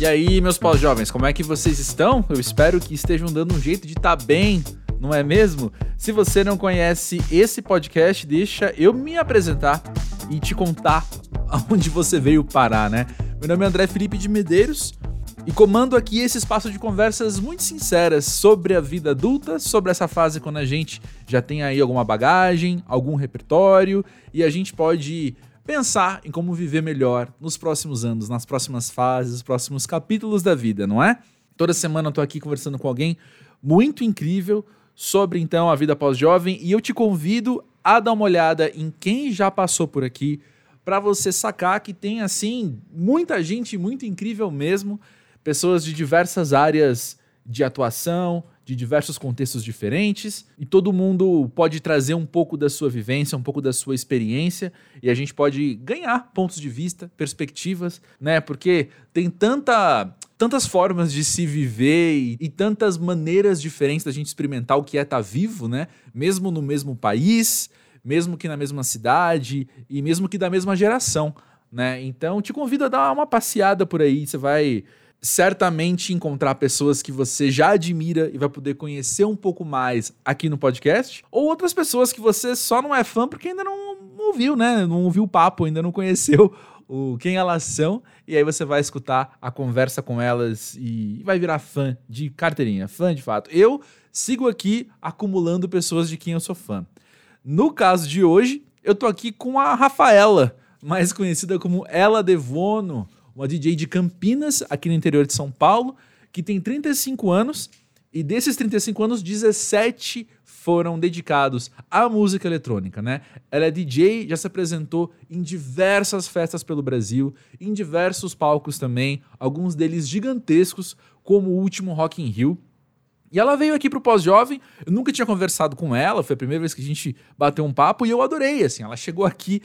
E aí, meus pós-jovens, como é que vocês estão? Eu espero que estejam dando um jeito de estar tá bem, não é mesmo? Se você não conhece esse podcast, deixa eu me apresentar e te contar aonde você veio parar, né? Meu nome é André Felipe de Medeiros e comando aqui esse espaço de conversas muito sinceras sobre a vida adulta, sobre essa fase quando a gente já tem aí alguma bagagem, algum repertório e a gente pode pensar em como viver melhor nos próximos anos, nas próximas fases, nos próximos capítulos da vida, não é? Toda semana eu tô aqui conversando com alguém muito incrível sobre então a vida pós-jovem e eu te convido a dar uma olhada em quem já passou por aqui para você sacar que tem assim muita gente muito incrível mesmo, pessoas de diversas áreas de atuação, de diversos contextos diferentes e todo mundo pode trazer um pouco da sua vivência, um pouco da sua experiência e a gente pode ganhar pontos de vista, perspectivas, né? Porque tem tanta tantas formas de se viver e, e, tantas maneiras diferentes da gente experimentar o que é estar tá vivo, né? Mesmo no mesmo país, mesmo que na mesma cidade e mesmo que da mesma geração, né? Então te convido a dar uma passeada por aí, você vai certamente encontrar pessoas que você já admira e vai poder conhecer um pouco mais aqui no podcast, ou outras pessoas que você só não é fã porque ainda não, ouviu, né? Não ouviu o papo, ainda não conheceu o quem elas são, e aí você vai escutar a conversa com elas e vai virar fã de carteirinha, fã de fato. Eu sigo aqui acumulando pessoas de quem eu sou fã. No caso de hoje, eu tô aqui com a Rafaela, mais conhecida como Ela Devono uma DJ de Campinas, aqui no interior de São Paulo, que tem 35 anos e desses 35 anos, 17 foram dedicados à música eletrônica, né? Ela é DJ, já se apresentou em diversas festas pelo Brasil, em diversos palcos também, alguns deles gigantescos, como o último Rock in Rio. E ela veio aqui pro Pós-Jovem, eu nunca tinha conversado com ela, foi a primeira vez que a gente bateu um papo e eu adorei, assim, ela chegou aqui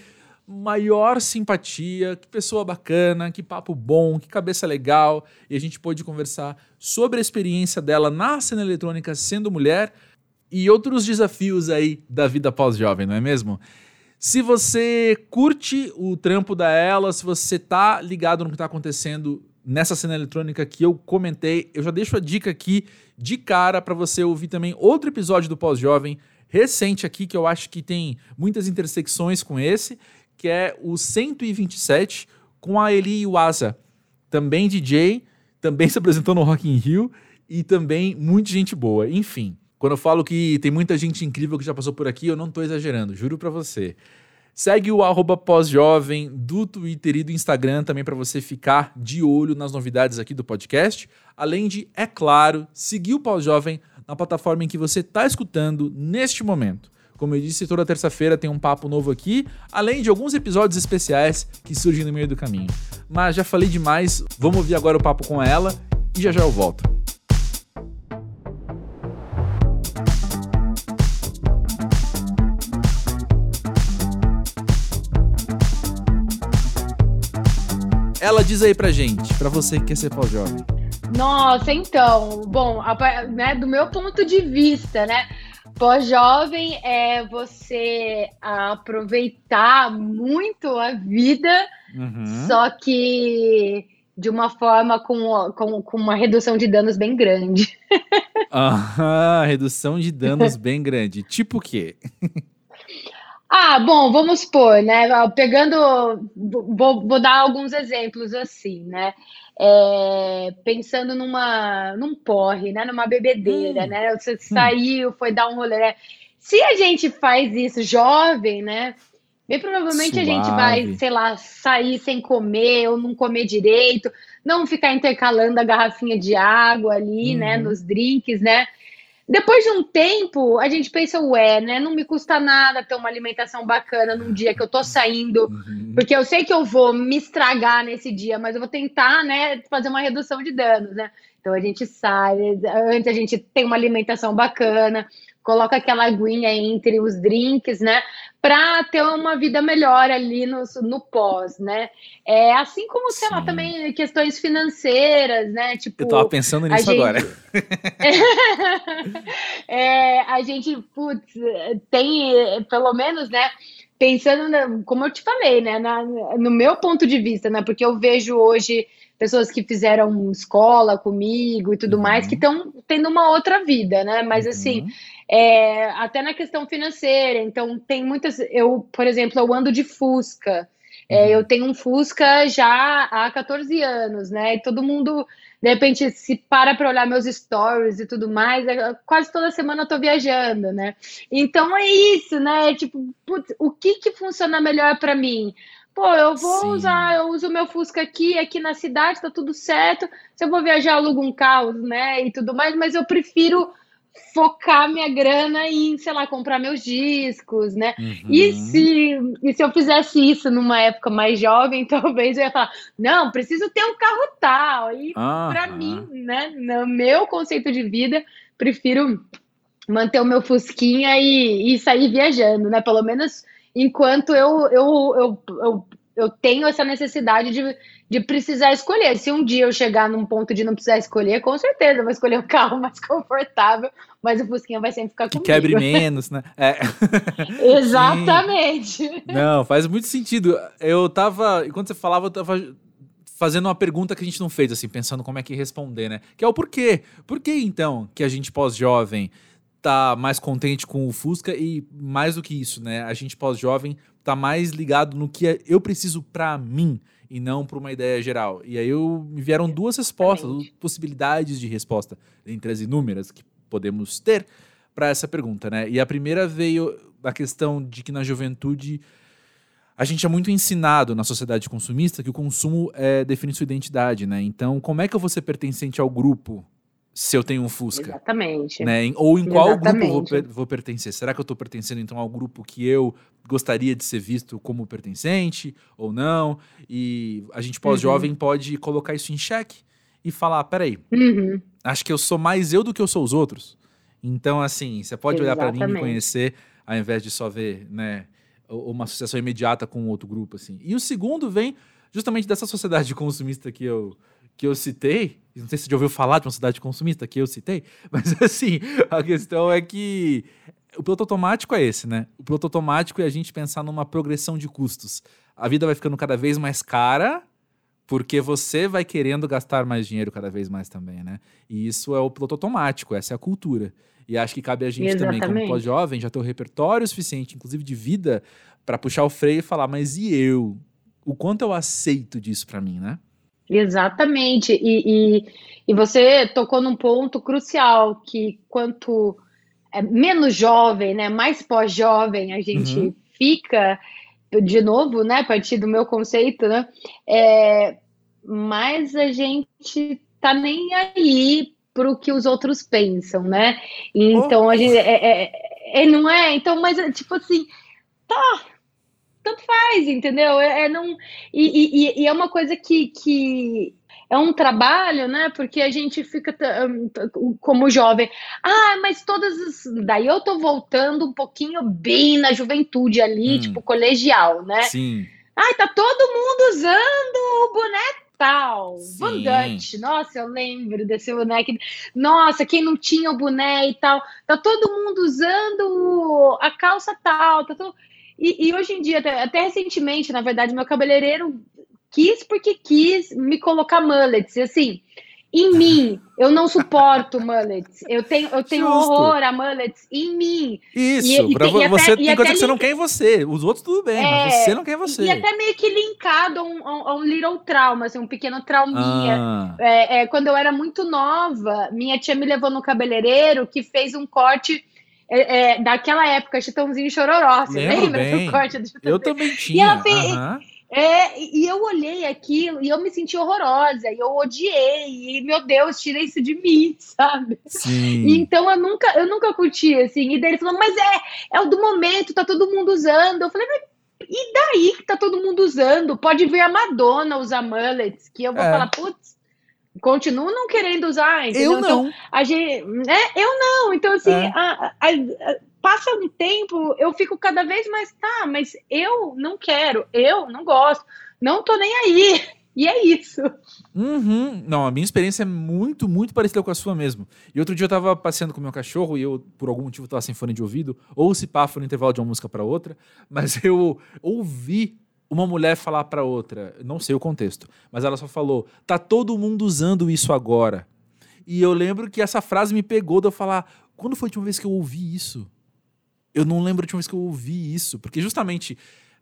maior simpatia, que pessoa bacana, que papo bom, que cabeça legal. E a gente pôde conversar sobre a experiência dela na cena eletrônica sendo mulher e outros desafios aí da vida pós-jovem, não é mesmo? Se você curte o trampo da ela, se você tá ligado no que tá acontecendo nessa cena eletrônica que eu comentei, eu já deixo a dica aqui de cara para você ouvir também outro episódio do Pós-Jovem recente aqui que eu acho que tem muitas intersecções com esse que é o 127 com a Eli Iwasa, também DJ, também se apresentou no Rock in Rio e também muita gente boa. Enfim, quando eu falo que tem muita gente incrível que já passou por aqui, eu não estou exagerando, juro para você. Segue o arroba pós-jovem do Twitter e do Instagram também para você ficar de olho nas novidades aqui do podcast. Além de, é claro, seguir o pós-jovem na plataforma em que você está escutando neste momento. Como eu disse, toda terça-feira tem um papo novo aqui, além de alguns episódios especiais que surgem no meio do caminho. Mas já falei demais, vamos ouvir agora o papo com ela e já já eu volto. Ela diz aí pra gente, pra você que quer ser pós-jovem. Nossa, então, bom, né, do meu ponto de vista, né? Pós-jovem é você aproveitar muito a vida, uhum. só que de uma forma com, com, com uma redução de danos bem grande. Aham, redução de danos bem grande. Tipo o quê? Ah, bom, vamos supor, né? Pegando, vou, vou dar alguns exemplos assim, né? É, pensando numa, num porre, né? Numa bebedeira, hum. né? Você hum. saiu, foi dar um rolê. Né? Se a gente faz isso jovem, né? Bem provavelmente Suave. a gente vai, sei lá, sair sem comer ou não comer direito, não ficar intercalando a garrafinha de água ali, né? Uhum. Nos drinks, né? Depois de um tempo, a gente pensa, ué, né? Não me custa nada ter uma alimentação bacana num dia que eu tô saindo, uhum. porque eu sei que eu vou me estragar nesse dia, mas eu vou tentar, né, fazer uma redução de danos, né? Então a gente sai, antes a gente tem uma alimentação bacana, coloca aquela aguinha entre os drinks, né? Para ter uma vida melhor ali no, no pós, né? É, assim como, sei Sim. lá, também questões financeiras, né? Tipo, Eu tava pensando nisso gente... agora. é, a gente, putz, tem, pelo menos, né? pensando, na, como eu te falei, né, na, no meu ponto de vista, né, porque eu vejo hoje pessoas que fizeram escola comigo e tudo uhum. mais, que estão tendo uma outra vida, né? Mas assim, uhum. assim, é, até na questão financeira, então tem muitas. Eu, por exemplo, eu ando de Fusca. É, uhum. eu tenho um Fusca já há 14 anos, né? E todo mundo, de repente, se para para olhar meus stories e tudo mais, é, quase toda semana eu tô viajando, né? Então é isso, né? Tipo, putz, o que que funciona melhor para mim? Pô, eu vou Sim. usar, eu uso meu Fusca aqui, aqui na cidade, tá tudo certo. Se eu vou viajar, alugo um carro, né, e tudo mais, mas eu prefiro focar minha grana em, sei lá, comprar meus discos, né? Uhum. E, se, e se eu fizesse isso numa época mais jovem, talvez eu ia falar, não, preciso ter um carro tal. E uhum. para mim, né, no meu conceito de vida, prefiro manter o meu Fusquinha e, e sair viajando, né? Pelo menos enquanto eu, eu, eu, eu, eu tenho essa necessidade de, de precisar escolher. Se um dia eu chegar num ponto de não precisar escolher, com certeza eu vou escolher um carro mais confortável, mas o Fusquinha vai sempre ficar comigo. Que quebre menos, né? É. Exatamente. Não, faz muito sentido. Eu tava, enquanto você falava, eu tava fazendo uma pergunta que a gente não fez, assim, pensando como é que responder, né? Que é o porquê. Por que, então, que a gente pós-jovem tá mais contente com o Fusca e mais do que isso, né? A gente pós-jovem tá mais ligado no que eu preciso para mim e não para uma ideia geral. E aí eu, me vieram duas respostas, duas possibilidades de resposta entre as inúmeras que podemos ter para essa pergunta, né? E a primeira veio a questão de que na juventude a gente é muito ensinado na sociedade consumista que o consumo é, define sua identidade, né? Então, como é que eu vou ser pertencente ao grupo se eu tenho um Fusca. Exatamente. Né? Ou em qual Exatamente. grupo eu vou, vou, pertencer? Será que eu estou pertencendo então ao grupo que eu gostaria de ser visto como pertencente ou não? E a gente pós-jovem uhum. pode colocar isso em xeque e falar: peraí, uhum. acho que eu sou mais eu do que eu sou os outros. Então, assim, você pode olhar para mim e me conhecer ao invés de só ver, né, uma associação imediata com outro grupo, assim. E o segundo vem justamente dessa sociedade consumista que eu que eu citei, não sei se você já ouviu falar de uma cidade consumista que eu citei, mas assim, a questão é que o piloto automático é esse, né? O piloto automático é a gente pensar numa progressão de custos. A vida vai ficando cada vez mais cara, porque você vai querendo gastar mais dinheiro cada vez mais também, né? E isso é o piloto automático, essa é a cultura. E acho que cabe a gente Exatamente. também, como pós-jovem, já ter o repertório suficiente, inclusive de vida, para puxar o freio e falar, mas e eu? O quanto eu aceito disso para mim, né? Exatamente. E, e, e, você tocou num ponto crucial que quanto é menos jovem, né, mais pós-jovem a gente uhum. fica, de novo, né, a partir do meu conceito, né, é, mais a gente tá nem aí para o que os outros pensam, né? Então oh. a gente é, é, é, não é, então, mas tipo assim, tá, tanto faz, entendeu? É, é não e, e, e, é uma coisa que, que é um trabalho, né? Porque a gente fica como jovem, ah, mas todas as... daí eu tô voltando um pouquinho bem na juventude ali, hum. tipo colegial, né? Sim. Ai, tá todo mundo usando o boneco tal, Vandante. Nossa, eu lembro desse boneco. Nossa, quem não tinha o boné e tal. Tá todo mundo usando a calça tal. Tá todo... E, e, hoje em dia, até, até, recentemente, na verdade, meu cabeleireiro quis porque quis me colocar mullets. E assim, em mim, eu não suporto mullets. Eu tenho, eu tenho horror a mullets em mim. Isso, e, e, você até, tem coisa que você não quer em você. Os outros tudo bem, é, mas você não quer em você. E até meio que linkado a um, a um little trauma, assim, um pequeno trauminha. Ah. É, é, quando eu era muito nova, minha tia me levou no cabeleireiro que fez um corte é, é, daquela época, Chitãozinho Chororó. Você Lembro lembra bem. do corte do Chitãozinho? Eu também tinha. E, ela fez, uhum. é, e eu olhei aquilo e eu me senti horrorosa, e eu odiei, e meu Deus, tira isso de mim, sabe? Sim. então eu nunca, eu nunca curti, assim. E daí ele falou, mas é, é o do momento, tá todo mundo usando. Eu falei, mas e daí que tá todo mundo usando? Pode ver a Madonna usar mullets, que eu vou é. falar, putz, continuam não querendo usar, entendeu? Eu não. Então, a gente, né? Eu não. Então, assim, é. a, a, a, passa um tempo, eu fico cada vez mais, tá, mas eu não quero, eu não gosto, não tô nem aí. E é isso. Uhum. Não, a minha experiência é muito, muito parecida com a sua mesmo. E outro dia eu tava passeando com meu cachorro e eu, por algum motivo, tava sem fone de ouvido, ou se pá, foi no intervalo de uma música para outra, mas eu ouvi uma mulher falar para outra, não sei o contexto, mas ela só falou: tá todo mundo usando isso agora. E eu lembro que essa frase me pegou de eu falar: quando foi a última vez que eu ouvi isso? Eu não lembro a última vez que eu ouvi isso, porque justamente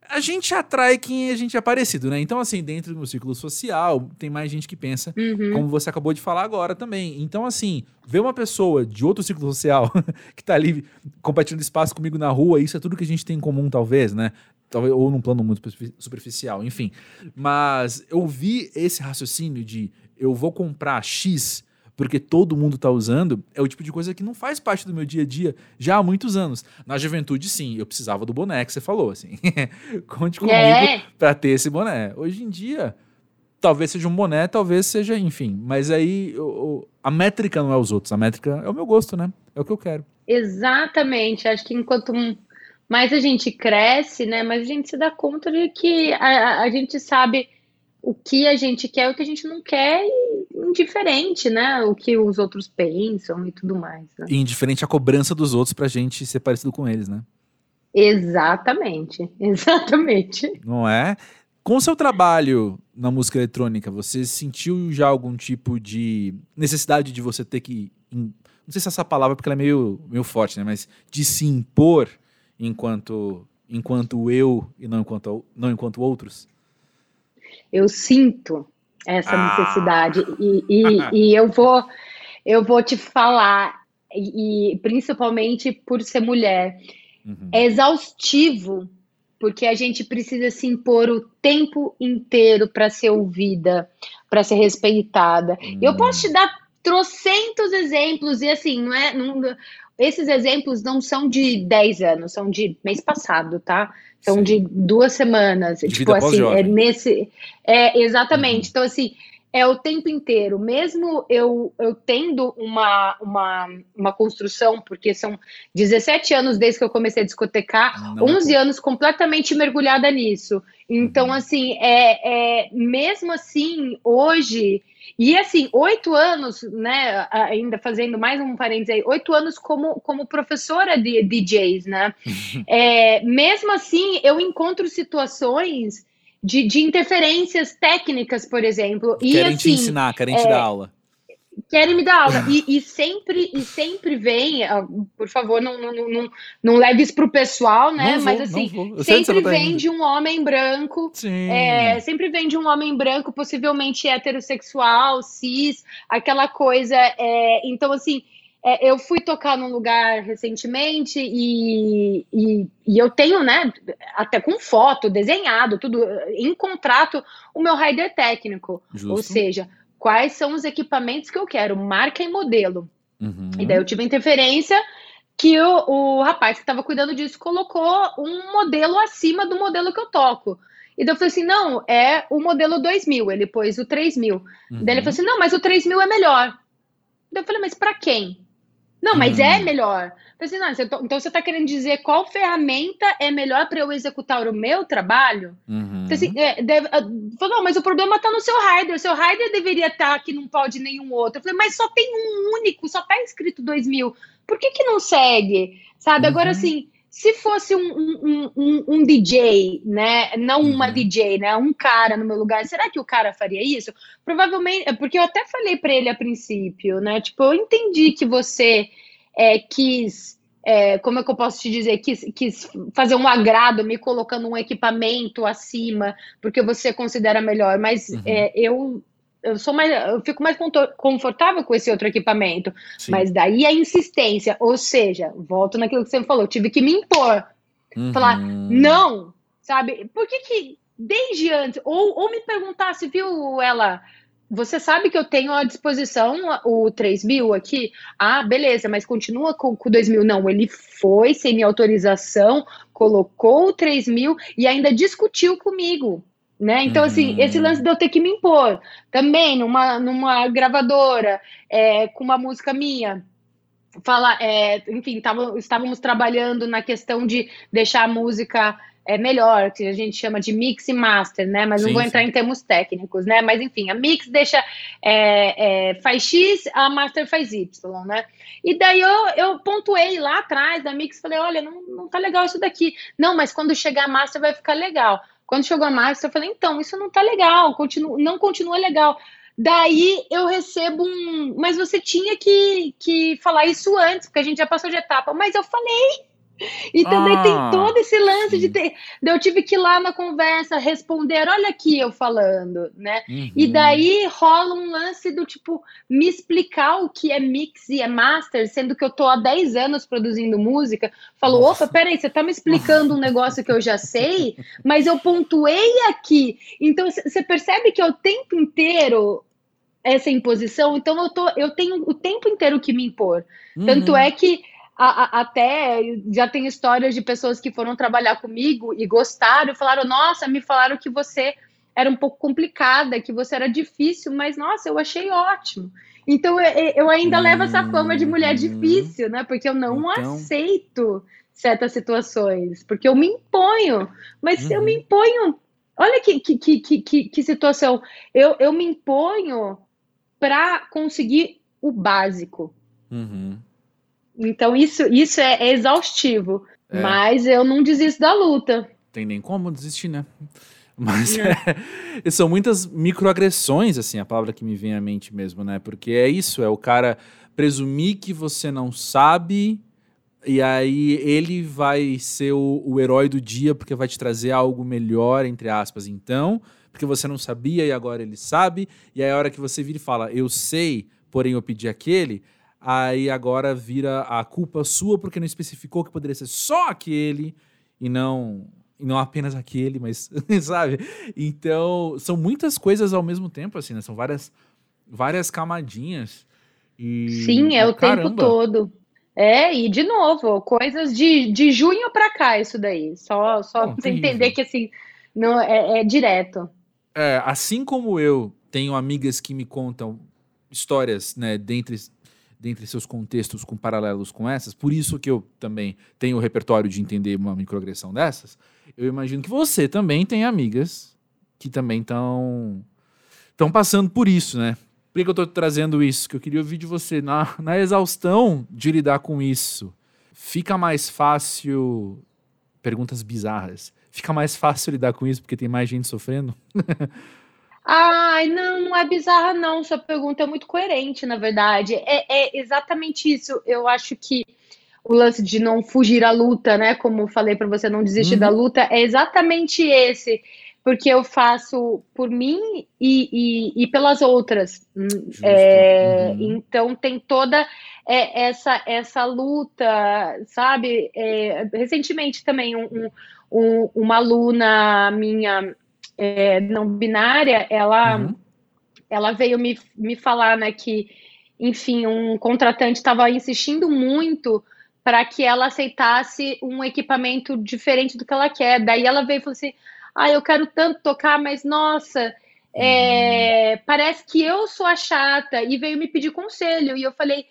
a gente atrai quem a gente é parecido, né? Então, assim, dentro do círculo social, tem mais gente que pensa, uhum. como você acabou de falar agora também. Então, assim, ver uma pessoa de outro círculo social que tá ali compartilhando espaço comigo na rua, isso é tudo que a gente tem em comum, talvez, né? Talvez, ou num plano muito superficial, enfim. Mas eu vi esse raciocínio de eu vou comprar X porque todo mundo está usando, é o tipo de coisa que não faz parte do meu dia a dia já há muitos anos. Na juventude, sim, eu precisava do boné que você falou, assim. Conte comigo é. para ter esse boné. Hoje em dia, talvez seja um boné, talvez seja, enfim. Mas aí eu, a métrica não é os outros, a métrica é o meu gosto, né? É o que eu quero. Exatamente. Acho que enquanto mais a gente cresce, né, mais a gente se dá conta de que a, a gente sabe o que a gente quer e o que a gente não quer, e indiferente, né? O que os outros pensam e tudo mais. Né? E indiferente a cobrança dos outros pra gente ser parecido com eles, né? Exatamente, exatamente. Não é? Com o seu trabalho na música eletrônica, você sentiu já algum tipo de necessidade de você ter que. Não sei se essa palavra, porque ela é meio, meio forte, né? Mas de se impor enquanto, enquanto eu e não enquanto, não enquanto outros? Eu sinto essa ah. necessidade e, e, e, eu vou eu vou te falar e, principalmente por ser mulher uhum. é exaustivo porque a gente precisa se impor o tempo inteiro para ser ouvida para ser respeitada uhum. eu posso te dar trocentos exemplos e assim não é não, esses exemplos não são de 10 anos são de mês passado tá são Sim. de duas semanas. De tipo assim, é nesse. É, exatamente. Uhum. Então, assim, é o tempo inteiro. Mesmo eu, eu tendo uma, uma, uma construção, porque são 17 anos desde que eu comecei a discotecar, Não, 11 pô. anos completamente mergulhada nisso. Então, uhum. assim, é, é, mesmo assim, hoje e assim, oito anos, né? Ainda fazendo mais um parênteses aí, oito anos como, como professora de DJs, né? é, mesmo assim, eu encontro situações de, de interferências técnicas, por exemplo. Querem e, assim, te ensinar, querem é, te dar aula querem me dar aula. E, e, sempre, e sempre vem, ah, por favor, não, não, não, não leve isso pro pessoal, né? Vou, Mas assim, sempre vem de um homem branco. É, sempre vem de um homem branco, possivelmente heterossexual, cis, aquela coisa. É, então, assim. É, eu fui tocar num lugar recentemente e, e, e, eu tenho, né, até com foto, desenhado, tudo, em contrato, o meu rider técnico. Justo. Ou seja, quais são os equipamentos que eu quero, marca e modelo. Uhum. E daí eu tive interferência que o, o rapaz que estava cuidando disso colocou um modelo acima do modelo que eu toco. E daí eu falei assim, não, é o modelo 2000, ele pôs o 3000. Uhum. Daí ele falou assim, não, mas o 3000 é melhor. Daí eu falei, mas para quem? Não, mas é uhum. melhor. Assim, não, então você está querendo dizer qual ferramenta é melhor para eu executar o meu trabalho? Uhum. Assim, é, deve, ah, falou, não, mas o problema está no seu rider. O seu rider deveria estar tá que não pode nenhum outro. Eu falei, mas só tem um único, só está escrito 2000. Por que, que não segue? Sabe? Uhum. Agora, assim, se fosse um, um, um, um, DJ, né? Não uma uhum. DJ, né? Um cara no meu lugar, será que o cara faria isso? Provavelmente, é porque eu até falei para ele a princípio, né? Tipo, eu entendi que você é, quis, é, como é que eu posso te dizer, quis, quis fazer um agrado, me colocando um equipamento acima, porque você considera melhor, mas uhum. é, eu eu sou mais, eu fico mais confortável com esse outro equipamento. Sim. Mas daí a insistência, ou seja, volto naquilo que você falou, tive que me impor. Uhum. Falar, não, sabe? Por que que desde antes, ou, ou me perguntasse, viu, ela, você sabe que eu tenho à disposição o 3 mil aqui? Ah, beleza, mas continua com, o 2 mil. Não, ele foi sem minha autorização, colocou o 3 mil e ainda discutiu comigo. Né? Então, assim, uhum. esse lance de eu ter que me impor também numa, numa gravadora, é, com uma música minha, falar, é, enfim, tava, estávamos trabalhando na questão de deixar a música é melhor, que a gente chama de mix e master, né? Mas sim, não vou entrar sim. em termos técnicos, né? Mas enfim, a mix deixa é, é, faz X, a master faz Y, né? E daí eu, eu pontuei lá atrás da mix, falei, olha, não, não tá legal isso daqui. Não, mas quando chegar a master vai ficar legal. Quando chegou a master, eu falei, então, isso não tá legal, continua, não continua legal. Daí eu recebo um. Mas você tinha que, que falar isso antes, porque a gente já passou de etapa. Mas eu falei. E também ah, tem todo esse lance de ter. Eu tive que ir lá na conversa responder, olha aqui eu falando, né? Uhum. E daí rola um lance do tipo, me explicar o que é mix e é master, sendo que eu tô há 10 anos produzindo música. Falou, opa, peraí, você tá me explicando um negócio que eu já sei, mas eu pontuei aqui. Então você percebe que é o tempo inteiro essa imposição, então eu, tô, eu tenho o tempo inteiro que me impor. Uhum. Tanto é que a, a, até já tem histórias de pessoas que foram trabalhar comigo e gostaram, falaram: Nossa, me falaram que você era um pouco complicada, que você era difícil, mas nossa, eu achei ótimo. Então eu, eu ainda uhum. levo essa fama de mulher difícil, né? Porque eu não então... aceito certas situações, porque eu me imponho. Mas uhum. eu me uhum. imponho, olha que, que, que, que, que situação. Eu, eu me imponho para conseguir o básico. Uhum. Então isso, isso é, é exaustivo. É. Mas eu não desisto da luta. Tem nem como desistir, né? Mas é. São muitas microagressões, assim, a palavra que me vem à mente mesmo, né? Porque é isso, é o cara presumir que você não sabe e aí ele vai ser o, o herói do dia porque vai te trazer algo melhor, entre aspas, então porque você não sabia e agora ele sabe. E aí a hora que você vira e fala, eu sei, porém eu pedi aquele, aí agora vira a culpa sua porque não especificou que poderia ser só aquele e não e não apenas aquele, mas sabe? Então, são muitas coisas ao mesmo tempo assim, né? São várias várias camadinhas e Sim, é o caramba. tempo todo. É, e de novo, coisas de, de junho para cá isso daí. Só só Bom, você entender que assim, não é, é direto. É, assim como eu tenho amigas que me contam histórias, né, dentre, dentre seus contextos com paralelos com essas, por isso que eu também tenho o repertório de entender uma microagressão dessas, eu imagino que você também tem amigas que também estão estão passando por isso, né? Por que, que eu estou trazendo isso? Que eu queria ouvir de você na, na exaustão de lidar com isso. Fica mais fácil perguntas bizarras fica mais fácil lidar com isso porque tem mais gente sofrendo? Ai, não, não é bizarra, não. Sua pergunta é muito coerente, na verdade. É, é, exatamente isso. Eu acho que o lance de não fugir à luta, né? Como falei para você, não desistir uhum. da luta, é exatamente esse. Porque eu faço por mim e, e, e pelas outras. Hum, é, uhum. Então tem toda é, essa, essa luta, sabe? É, recentemente também um um, uma aluna minha é, não binária, ela, uhum. ela veio me, me falar né, que, enfim, um contratante estava insistindo muito para que ela aceitasse um equipamento diferente do que ela quer. Daí ela veio e falou assim: Ah, eu quero tanto tocar, mas nossa, é, uhum. parece que eu sou a chata. E veio me pedir conselho. E eu falei: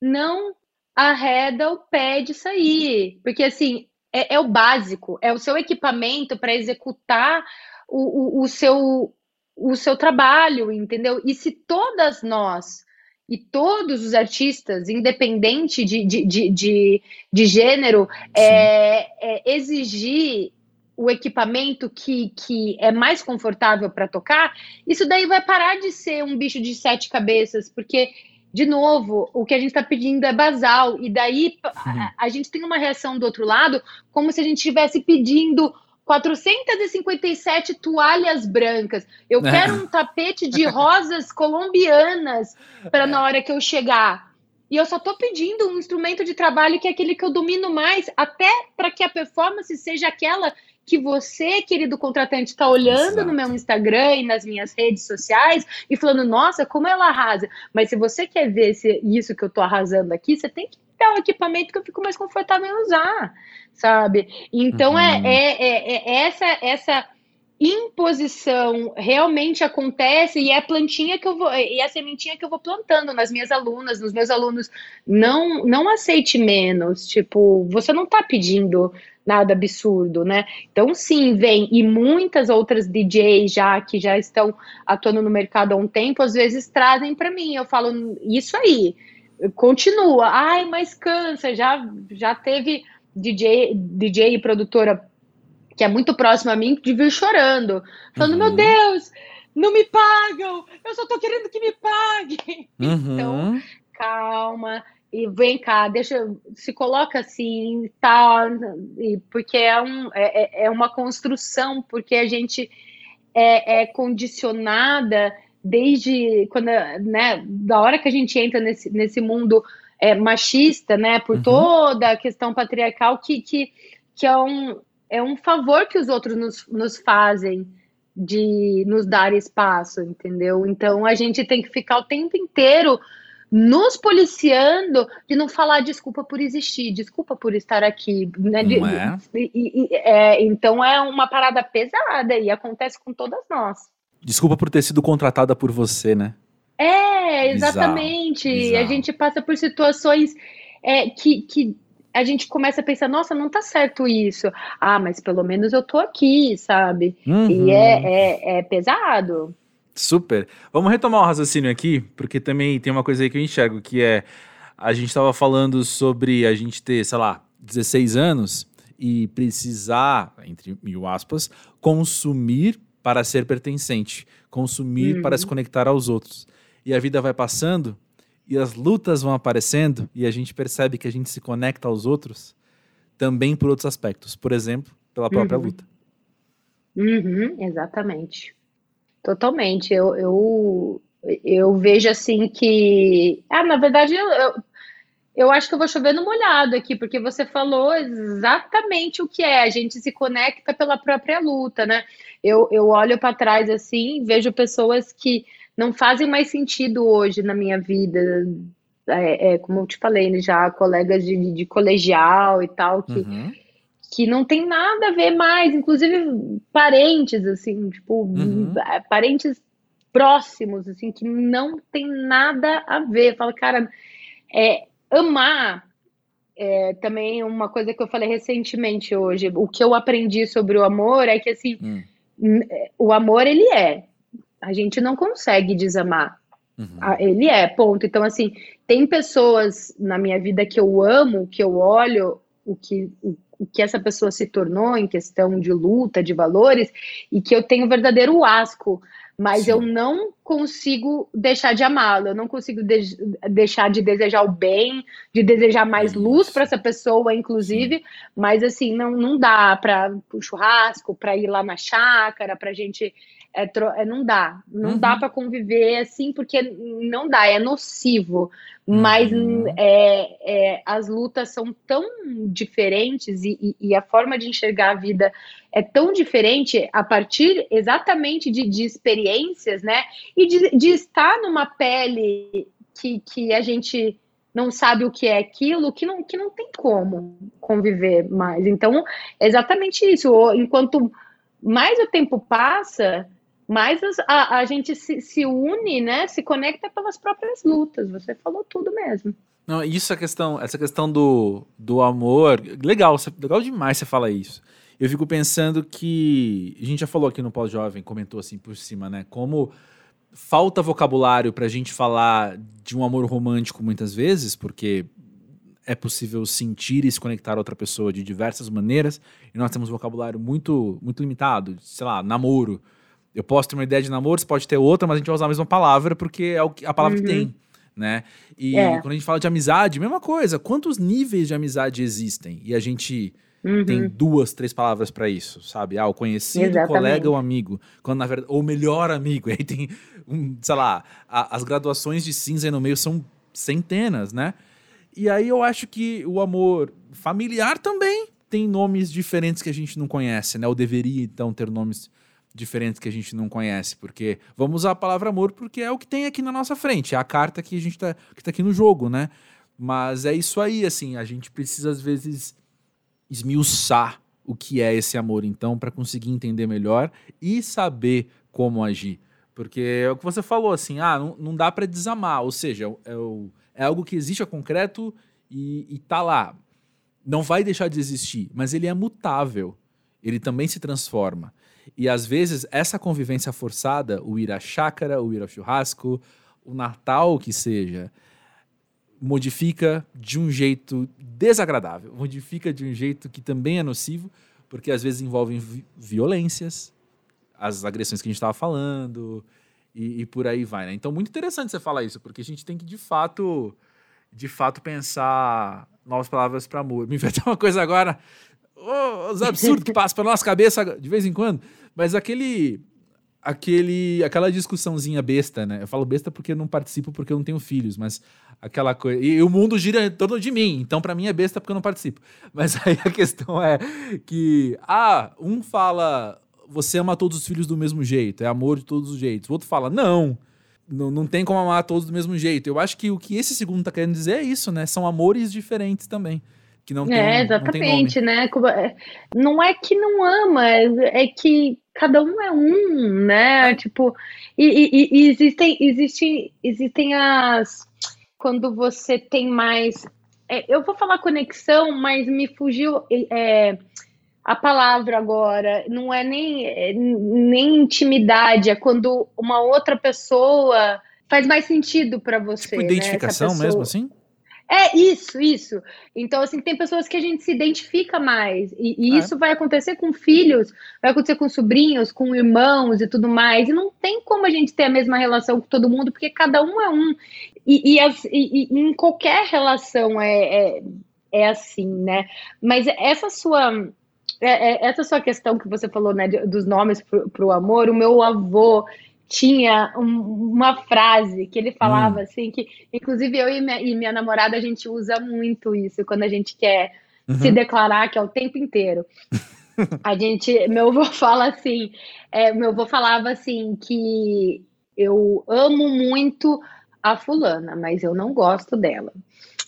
Não arreda o pé disso aí. Porque assim, é, é o básico, é o seu equipamento para executar o, o, o, seu, o seu trabalho, entendeu? E se todas nós e todos os artistas, independente de, de, de, de, de gênero, é, é, exigir o equipamento que, que é mais confortável para tocar, isso daí vai parar de ser um bicho de sete cabeças, porque de novo, o que a gente está pedindo é basal, e daí a, a, gente tem uma reação do outro lado, como se a gente estivesse pedindo 457 toalhas brancas. Eu é. quero um tapete de rosas colombianas para na hora que eu chegar. E eu só estou pedindo um instrumento de trabalho que é aquele que eu domino mais, até para que a performance seja aquela que você, querido contratante, está olhando Exato. no meu Instagram e nas minhas redes sociais e falando, nossa, como ela arrasa. Mas se você quer ver se, isso que eu estou arrasando aqui, você tem que dar o equipamento que eu fico mais confortável em usar, sabe? Então é, uhum. é, é, é, essa essa imposição realmente acontece e é a plantinha que eu vou e a sementinha que eu vou plantando nas minhas alunas, nos meus alunos. Não não aceite menos, tipo, você não está pedindo nada absurdo, né? Então, sim, vem. E muitas outras DJs já que já estão atuando no mercado há um tempo, às vezes trazem para mim. Eu falo, isso aí, continua. Ai, mas cansa. Já, já teve DJ, DJ e produtora que é muito próxima a mim de vir chorando, falando: uhum. meu Deus, não me pagam, eu só tô querendo que me paguem. Uhum. Então, calma e vem cá, deixa, se coloca assim, tá, e, porque é, um, é, é, é uma construção, porque a gente é, é condicionada desde quando, né, da hora que a gente entra nesse, nesse mundo é, machista, né, por uhum. toda a questão patriarcal, que, que, que é, um, é um favor que os outros nos, nos fazem de nos dar espaço, entendeu? Então a gente tem que ficar o tempo inteiro nos policiando de não falar desculpa por existir, desculpa por estar aqui. Né? De, é? E, e, é, então é uma parada pesada e acontece com todas nós. Desculpa por ter sido contratada por você, né? É, exatamente. Bizarro, bizarro. A gente passa por situações é, que, que a gente começa a pensar, nossa, não tá certo isso. Ah, mas pelo menos eu tô aqui, sabe? Uhum. E é, é, é pesado. Super. Vamos retomar o raciocínio aqui, porque também tem uma coisa aí que eu enxergo, que é a gente estava falando sobre a gente ter, sei lá, 16 anos e precisar, entre mil aspas, consumir para ser pertencente, consumir uhum. para se uhum. conectar aos outros. E a vida vai passando e as lutas vão aparecendo e a gente percebe que a gente se conecta aos outros também por outros aspectos. Por exemplo, pela própria uhum. luta. Uhum, exatamente. Totalmente. Eu, eu, eu vejo assim que. Ah, na verdade, eu, eu, eu acho que eu vou chover no molhado aqui, porque você falou exatamente o que é. A gente se conecta pela própria luta, né? Eu, eu olho para trás assim, vejo pessoas que não fazem mais sentido hoje na minha vida. É, é, como eu te falei, já colegas de, de colegial e tal, que, uhum que não tem nada a ver mais, inclusive parentes, assim, tipo, uhum. É, parentes próximos, assim, que não tem nada a ver. Fala, cara, é, amar é, também uma coisa que eu falei recentemente hoje. O que eu aprendi sobre o amor é que, assim, hum. o amor, ele é. A gente não consegue desamar. Uhum. Ele é, ponto. Então, assim, tem pessoas na minha vida que eu amo, que eu olho o que, o o que essa pessoa se tornou em questão de luta, de valores, e que eu tenho verdadeiro asco, mas Sim. eu não consigo deixar de amá-lo, eu não consigo de deixar de desejar o bem, de desejar mais luz para essa pessoa, inclusive, Sim. mas assim, não, não dá para o churrasco, para ir lá na chácara, para a gente é, é, não dá, não uhum. dá para conviver assim, porque não dá, é nocivo. Mas uhum. é, é, as lutas são tão diferentes e, e, e, a forma de enxergar a vida é tão diferente a partir exatamente de, de experiências, né? E de, de estar numa pele que, que a gente não sabe o que é aquilo, que não, que não tem como conviver mais. Então, é exatamente isso. Enquanto mais o tempo passa, mais a, a gente se, se une, né? Se conecta pelas próprias lutas. Você falou tudo mesmo. Não, isso é questão, essa questão do, do amor, legal, legal demais você falar isso. Eu fico pensando que a gente já falou aqui no pós-jovem, comentou assim por cima, né? Como falta vocabulário para a gente falar de um amor romântico muitas vezes, porque é possível sentir e se conectar a outra pessoa de diversas maneiras, e nós temos um vocabulário muito muito limitado, sei lá, namoro. Eu posso ter uma ideia de namoro, você pode ter outra, mas a gente vai usar a mesma palavra porque é a palavra uhum. que tem, né? E é. quando a gente fala de amizade, mesma coisa. Quantos níveis de amizade existem? E a gente uhum. tem duas, três palavras para isso, sabe? Ah, o conhecido, Exatamente. o colega, o amigo. Quando na verdade, ou melhor amigo. E aí tem, um, sei lá, a, as graduações de cinza aí no meio são centenas, né? E aí eu acho que o amor familiar também tem nomes diferentes que a gente não conhece, né? Ou deveria então ter nomes diferentes que a gente não conhece, porque vamos usar a palavra amor porque é o que tem aqui na nossa frente, é a carta que a gente tá, que tá aqui no jogo, né? Mas é isso aí, assim, a gente precisa às vezes esmiuçar o que é esse amor, então, para conseguir entender melhor e saber como agir. Porque é o que você falou, assim, ah, não, não dá para desamar, ou seja, é, é, é, algo que existe, é concreto e, e tá lá. não vai deixar de existir, mas ele é mutável. Ele também se transforma. E às vezes essa convivência forçada, o ir à chácara, o ir ao churrasco, o Natal que seja, modifica de um jeito desagradável, modifica de um jeito que também é nocivo, porque às vezes envolvem vi violências, as agressões que a gente estava falando e, e, por aí vai, né? Então muito interessante você falar isso, porque a gente tem que de fato, de fato pensar novas palavras para amor. Me inventar uma coisa agora, oh, os absurdos que passam pela nossa cabeça de vez em quando, mas aquele aquele aquela discussãozinha besta, né? Eu falo besta porque eu não participo porque eu não tenho filhos, mas aquela coisa. E o mundo gira torno de mim, então para mim é besta porque eu não participo. Mas aí a questão é que ah, um fala você ama todos os filhos do mesmo jeito, é amor de todos os jeitos. O outro fala não. Não, não tem como amar todos do mesmo jeito. Eu acho que o que esse segundo tá querendo dizer é isso, né? São amores diferentes também que não tem É, exatamente, não né? É, não é que não ama, é que cada um é um, né? É. Tipo, e, e, e, existem, existem, existem as. Quando você tem mais. É, eu vou falar conexão, mas me fugiu é, a palavra agora. Não é nem, é, nem intimidade, é quando uma outra pessoa faz mais sentido para você. Tipo, né? identificação né? mesmo assim? É isso, isso. Então, assim, tem pessoas que a gente se identifica mais. E, e é. isso vai acontecer com filhos, vai acontecer com sobrinhos, com irmãos e tudo mais. E não tem como a gente ter a mesma relação com todo mundo, porque cada um é um. E, e, as, e em qualquer relação é, é, é, assim, né? Mas essa sua. É, é, essa sua questão que você falou, né, dos nomes para o amor, o meu avô, tinha um, uma frase que ele falava hum. assim, que inclusive eu e minha, e minha, namorada a gente usa muito isso quando a gente quer uhum. se declarar, que é o tempo inteiro. a gente, meu avô fala assim, é, meu avô falava assim que eu amo muito a fulana, mas eu não gosto dela.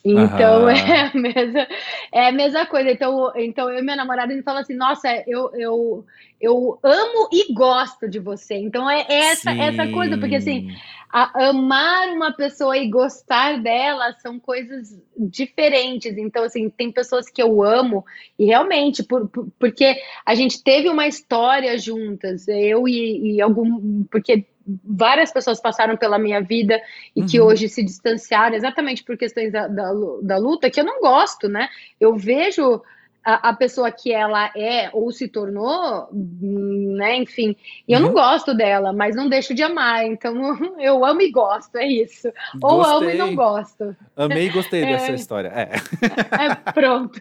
Então é a, mesma, é a mesma coisa. Então, então eu e minha namorada a gente fala assim: nossa, eu, eu, eu amo e gosto de você. Então é essa, essa coisa, porque assim, a, amar uma pessoa e gostar dela são coisas diferentes. Então, assim, tem pessoas que eu amo e realmente, por, por porque a gente teve uma história juntas, eu e, e algum. Porque várias pessoas passaram pela minha vida e uhum. que hoje se distanciaram exatamente por questões da, da, da, luta, que eu não gosto, né? Eu vejo a, a, pessoa que ela é ou se tornou, né? Enfim, e eu não uhum. gosto dela, mas não deixo de amar. Então eu amo e gosto, é isso. Ou gostei. amo e não gosto. Amei e gostei é, dessa história. É. é pronto.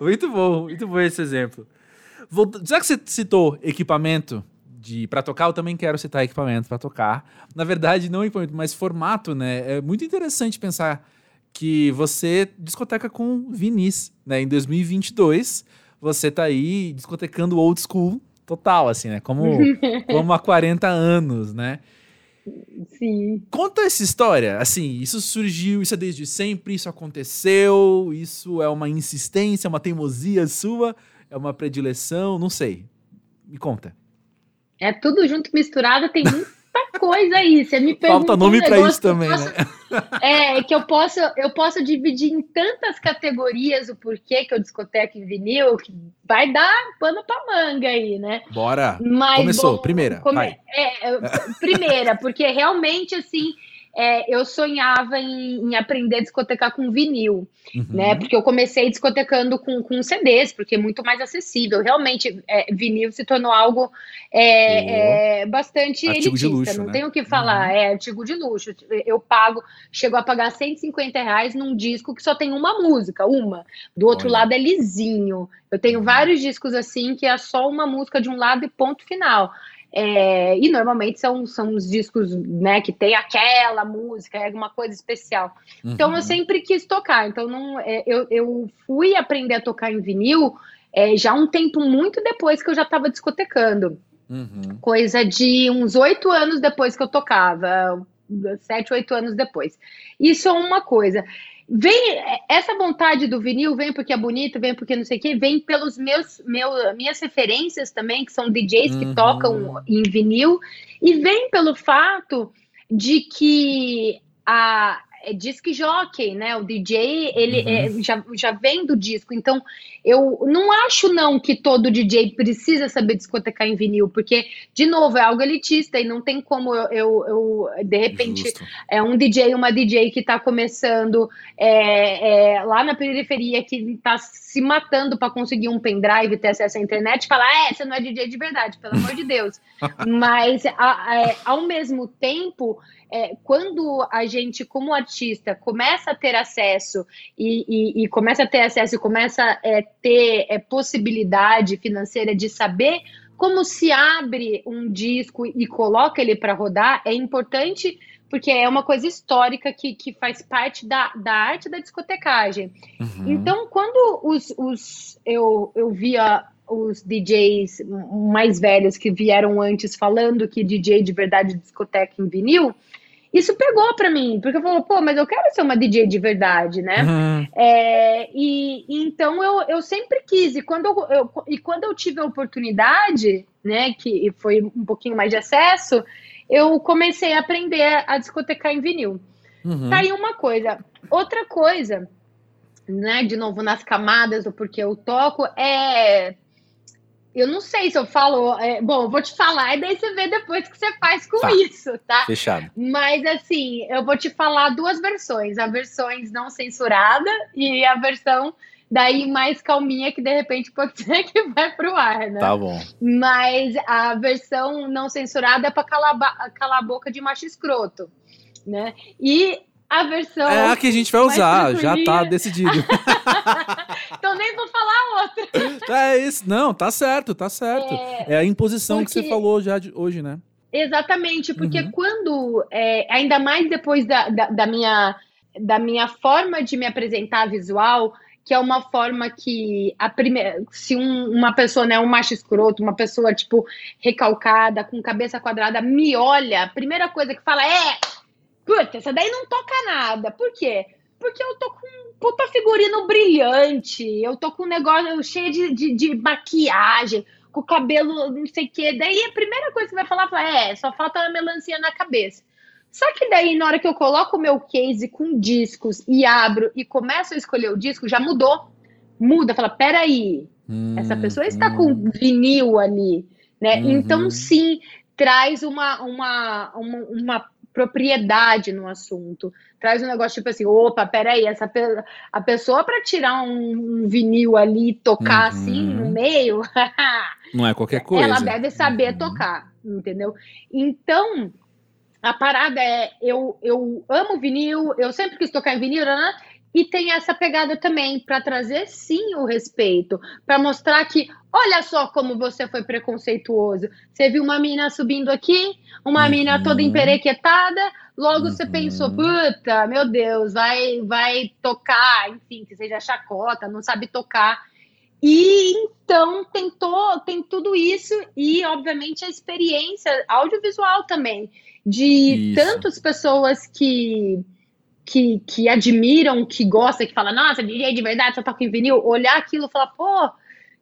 muito bom, muito bom esse exemplo. Já que você citou equipamento, de para tocar, eu também quero citar equipamento para tocar. Na verdade, não equipamento, mas formato, né? É muito interessante pensar que você discoteca com vinis, né? Em 2022, você tá aí discotecando old school total, assim, né? Como, como há 40 anos, né? Sim. Conta essa história. Assim, isso surgiu, isso é desde sempre, isso aconteceu, isso é uma insistência, uma teimosia sua, é uma predileção, não sei. Me conta. É tudo junto misturado, tem muita coisa aí. Você me pergunta. Falta nome um para isso também, posso, né? É, que eu posso, eu posso dividir em tantas categorias o porquê que eu discoteca em vinil, que vai dar pano para manga aí, né? Bora. Mas, Começou, bom, primeira. Come, vai. É, primeira, porque realmente assim é, eu sonhava em, em, aprender a discotecar com vinil, uhum. né? Porque eu comecei discotecando com, com CDs, porque é muito mais acessível. Realmente, é, vinil se tornou algo é, é bastante artigo elitista, luxo, não né? tenho o que falar, uhum. é artigo de luxo. Eu pago, chego a pagar 150 reais num disco que só tem uma música, uma. Do outro Olha. lado é lisinho. Eu tenho uhum. vários discos assim que é só uma música de um lado e ponto final. É, e normalmente são, são os discos né, que tem aquela música, é alguma coisa especial. Uhum. Então eu sempre quis tocar. Então não, é, eu, eu fui aprender a tocar em vinil é, já um tempo muito depois que eu já estava discotecando. Uhum. Coisa de uns oito anos depois que eu tocava, sete, oito anos depois. Isso é uma coisa. Vem essa vontade do vinil vem porque é bonito, vem porque não sei o que, vem pelos meus, meu, minhas referências também, que são DJs que uhum. tocam em vinil, e vem pelo fato de que a, é, disc jockey, né? O DJ, ele uhum. é, já, já vem do disco. Então, eu não acho, não, que todo DJ precisa saber discotecar em vinil, porque, de novo, é algo elitista e não tem como eu, eu, eu de repente, Justo. é um DJ, uma DJ que está começando é, é, lá na periferia, que está se matando para conseguir um pendrive ter acesso à internet, falar, é, você não é DJ de verdade, pelo amor de Deus. Mas, a, a, é, ao mesmo tempo, é, quando a gente, como artista, começa a ter acesso e, e, e começa a ter acesso e começa a é, ter é, possibilidade financeira de saber como se abre um disco e coloca ele para rodar, é importante porque é uma coisa histórica que, que faz parte da, da arte da discotecagem. Uhum. Então, quando os, os, eu, eu via os DJs mais velhos que vieram antes falando que DJ de verdade discoteca em vinil, isso pegou para mim, porque eu falei, pô, mas eu quero ser uma DJ de verdade, né? Uhum. É, e, e, então eu, eu sempre quis, e quando eu, eu, e quando eu tive a oportunidade, né, que foi um pouquinho mais de acesso, eu comecei a aprender a discotecar em vinil. Uhum. Tá aí uma coisa. Outra coisa, né, de novo, nas camadas do porquê eu toco, é eu não sei se eu falo. É, bom, eu vou te falar e daí você vê depois o que você faz com tá. isso, tá? Fechado. Mas assim, eu vou te falar duas versões: a versões não censurada e a versão daí mais calminha que de repente pode ser que vai pro ar, né? Tá bom. Mas a versão não censurada é para calar, calar a boca de macho escroto, né? E a versão. É a que a gente vai usar, já tá decidido. então nem vou falar outra. É isso, não, tá certo, tá certo. É, é a imposição porque... que você falou já de hoje, né? Exatamente, porque uhum. quando, é, ainda mais depois da, da, da, minha, da minha forma de me apresentar visual, que é uma forma que a primeira, se um, uma pessoa, né, um macho escroto, uma pessoa tipo recalcada, com cabeça quadrada, me olha, a primeira coisa que fala é Puta, essa daí não toca nada. Por quê? Porque eu tô com um puta figurino brilhante, eu tô com um negócio cheio de, de, de maquiagem, com o cabelo não sei o quê. Daí a primeira coisa que você vai falar é, só falta a melancia na cabeça. Só que daí, na hora que eu coloco o meu case com discos e abro e começo a escolher o disco, já mudou. Muda, fala, peraí, hum, essa pessoa está hum. com vinil ali, né? Uhum. Então, sim, traz uma, uma, uma, uma propriedade no assunto. Traz um negócio tipo assim, opa, peraí, essa pe a pessoa para tirar um, um, vinil ali e tocar uhum. assim no meio, não é qualquer coisa. Ela deve saber uhum. tocar, entendeu? Então, a parada é, eu, eu amo vinil, eu sempre quis tocar em vinil, né? E tem essa pegada também para trazer sim o respeito, para mostrar que olha só como você foi preconceituoso. Você viu uma mina subindo aqui, uma uhum. mina toda emperequetada, logo uhum. você pensou, puta, meu Deus, vai vai tocar, enfim, que seja chacota, não sabe tocar. E então tentou, tem tudo isso e obviamente a experiência audiovisual também de isso. tantas pessoas que que, que admiram, que gostam, que falam, nossa, DJ de verdade, só toca em vinil, olhar aquilo e falar, pô,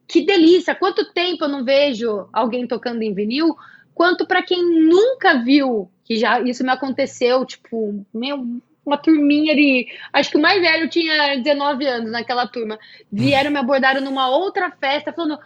que delícia, quanto tempo eu não vejo alguém tocando em vinil, quanto para quem nunca viu, que já isso me aconteceu, tipo, meu, uma turminha de. Acho que o mais velho tinha 19 anos naquela turma. Vieram me abordaram numa outra festa, falando: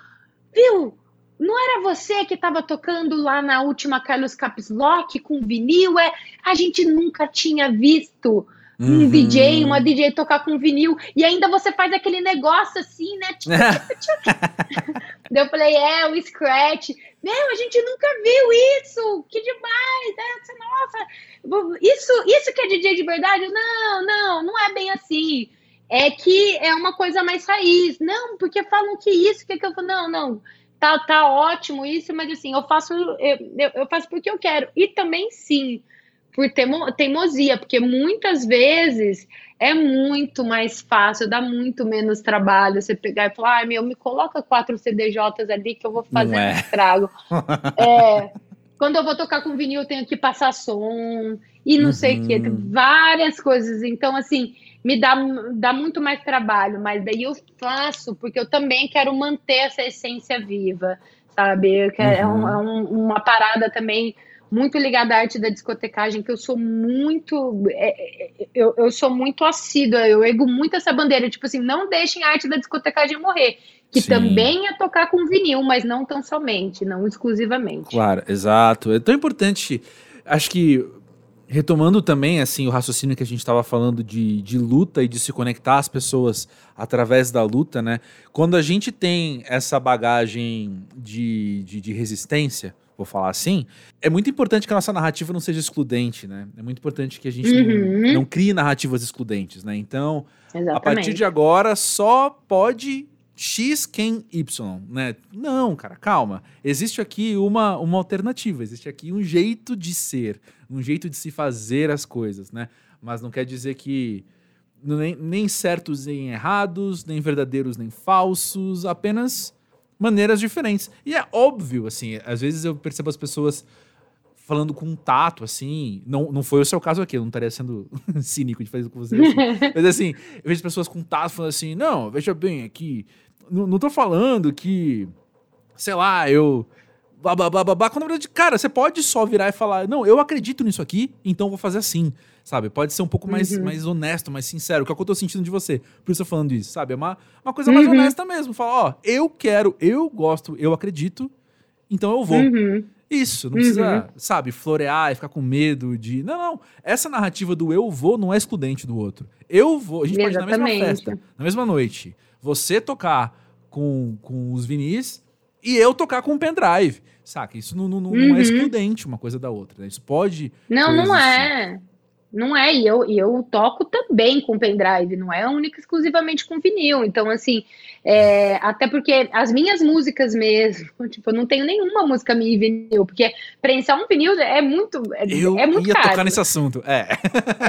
Viu, não era você que estava tocando lá na última Carlos Caps Lock com vinil? É, a gente nunca tinha visto um uhum. DJ, uma DJ tocar com vinil, e ainda você faz aquele negócio assim, né? Tipo, Daí eu falei, é, o scratch. Meu, a gente nunca viu isso, que demais, nossa, isso, isso que é DJ de verdade? Não, não, não é bem assim. É que é uma coisa mais raiz. Não, porque falam que isso, que, que eu falo, não, não, tá, tá ótimo isso, mas assim, eu faço, eu, eu faço porque eu quero. E também sim, por teimo, teimosia, porque muitas vezes é muito mais fácil, dá muito menos trabalho você pegar e falar, ai meu, me coloca quatro CDJs ali que eu vou fazer é. um estrago. é, quando eu vou tocar com vinil, eu tenho que passar som e não uhum. sei o que, várias coisas. Então, assim, me dá, dá muito mais trabalho, mas daí eu faço, porque eu também quero manter essa essência viva, sabe? Quero, uhum. É, um, é um, uma parada também muito ligada à arte da discotecagem, que eu sou muito. É, é, eu, eu sou muito assídua, eu ego muito essa bandeira. Tipo assim, não deixem a arte da discotecagem morrer. Que Sim. também é tocar com vinil, mas não tão somente, não exclusivamente. Claro, exato. É tão importante. Acho que retomando também assim o raciocínio que a gente estava falando de, de luta e de se conectar às pessoas através da luta, né? Quando a gente tem essa bagagem de, de, de resistência, vou falar assim, é muito importante que a nossa narrativa não seja excludente, né? É muito importante que a gente uhum. não, não, crie narrativas excludentes, né? Então, Exatamente. a partir de agora, só pode X quem Y, né? Não, cara, calma. Existe aqui uma, uma alternativa, existe aqui um jeito de ser, um jeito de se fazer as coisas, né? Mas não quer dizer que nem, nem certos nem errados, nem verdadeiros nem falsos, apenas maneiras diferentes. E é óbvio, assim, às vezes eu percebo as pessoas falando com um tato, assim. Não, não foi o seu caso aqui, eu não estaria sendo cínico de fazer isso com você. Assim. Mas assim, eu vejo pessoas com tato falando assim: não, veja bem aqui. Não, não tô falando que, sei lá, eu. Blá, blá, blá, Quando na verdade, cara, você pode só virar e falar: não, eu acredito nisso aqui, então vou fazer assim sabe? Pode ser um pouco mais, uhum. mais honesto, mais sincero, que é o que eu tô sentindo de você. Por isso eu tô falando isso, sabe? É uma, uma coisa mais uhum. honesta mesmo. Falar, ó, eu quero, eu gosto, eu acredito, então eu vou. Uhum. Isso, não precisa, uhum. sabe, florear e ficar com medo de. Não, não. Essa narrativa do eu vou não é excludente do outro. Eu vou. A gente Exatamente. pode ir na mesma festa, na mesma noite, você tocar com, com os vinis e eu tocar com o pendrive. Saca? Isso não, não, não é uhum. excludente uma coisa da outra. Né? Isso pode. Não, não é. Não é, e eu, e eu toco também com pendrive, não é única exclusivamente com vinil. Então, assim, é, até porque as minhas músicas mesmo, tipo, eu não tenho nenhuma música minha em vinil, porque prensar um vinil é muito, é, eu é muito ia caro. tocar nesse assunto, é.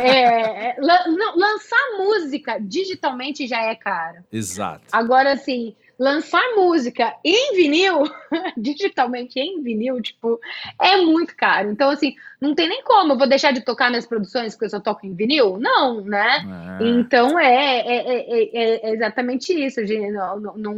é não, lançar música digitalmente já é caro. Exato. Agora, assim, lançar música em vinil, digitalmente em vinil, tipo, é muito caro. Então, assim, não tem nem como. Eu vou deixar de tocar minhas produções porque eu só toco em vinil? Não, né? É. Então, é, é, é, exatamente isso. Não, não,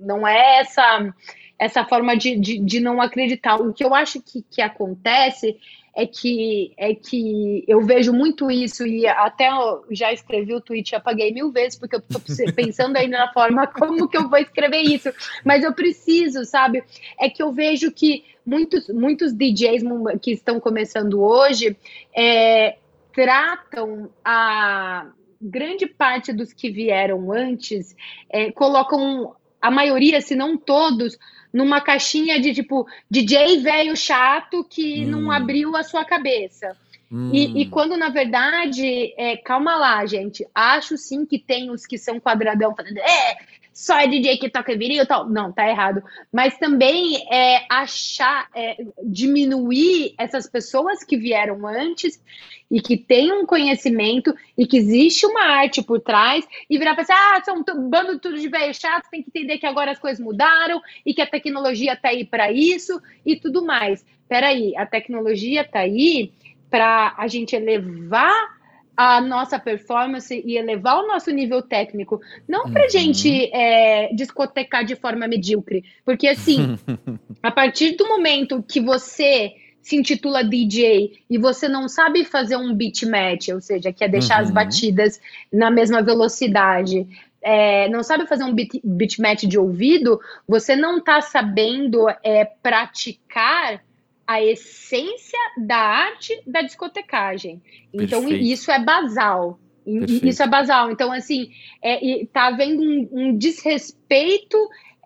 não é essa, essa forma de, de, de não acreditar. O que eu acho que, que acontece é que é que eu vejo muito isso e até já escrevi o tweet apaguei mil vezes porque eu tô pensando ainda na forma como que eu vou escrever isso, mas eu preciso, sabe? É que eu vejo que muitos muitos DJs que estão começando hoje é, tratam a grande parte dos que vieram antes é, colocam a maioria, se não todos, numa caixinha de tipo DJ velho chato que hum. não abriu a sua cabeça. Hum. E, e, quando, na verdade, é, calma lá, gente. Acho sim que tem os que são quadradão falando, é, só é DJ que toca vinil e tal. Não, tá errado. Mas também é achar, é, diminuir essas pessoas que vieram antes e que têm um conhecimento e que existe uma arte por trás e virar para assim, ah, são um bando tudo de velho chato, tem que entender que agora as coisas mudaram e que a tecnologia tá aí para isso e tudo mais. Peraí, a tecnologia tá aí para a gente elevar a nossa performance e elevar o nosso nível técnico, não para uhum. gente é, discotecar de forma medíocre, porque assim, a partir do momento que você se intitula DJ e você não sabe fazer um beat match, ou seja, que é deixar uhum. as batidas na mesma velocidade, é, não sabe fazer um beat, beat match de ouvido, você não está sabendo é, praticar a essência da arte da discotecagem. Então, Perfeito. isso é basal. Perfeito. Isso é basal. Então, assim, é, tá havendo um, um desrespeito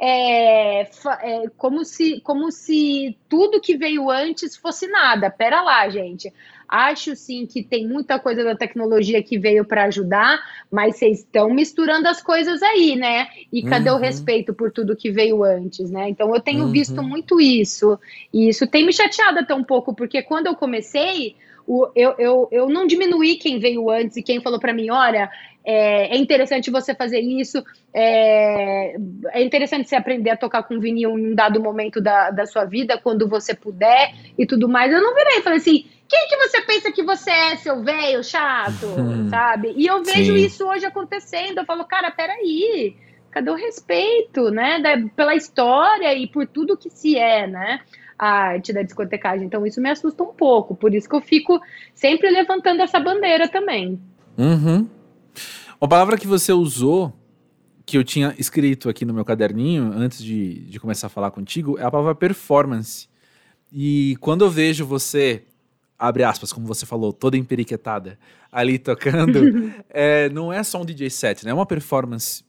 é, é, como, se, como se tudo que veio antes fosse nada. Pera lá, gente. Acho sim que tem muita coisa da tecnologia que veio para ajudar, mas vocês estão misturando as coisas aí, né? E cadê uhum. o respeito por tudo que veio antes, né? Então eu tenho uhum. visto muito isso. E isso tem me chateado até um pouco, porque quando eu comecei, o, eu, eu, eu não diminuí quem veio antes e quem falou para mim: olha, é, é, interessante você fazer isso, é, é, interessante você aprender a tocar com vinil em um dado momento da, da sua vida, quando você puder e tudo mais. Eu não virei e falei assim quem que você pensa que você é, seu velho chato, hum, sabe? E eu vejo sim. isso hoje acontecendo. Eu falo, cara, peraí, cadê o respeito, né? Da, pela história e por tudo que se é, né? a arte da discotecagem. Então isso me assusta um pouco, por isso que eu fico sempre levantando essa bandeira também. Uhum. Uma palavra que você usou, que eu tinha escrito aqui no meu caderninho antes de, de começar a falar contigo, é a palavra performance. E quando eu vejo você abre aspas, como você falou, toda emperiquetada, ali tocando, é, não é só um DJ set, né? É uma performance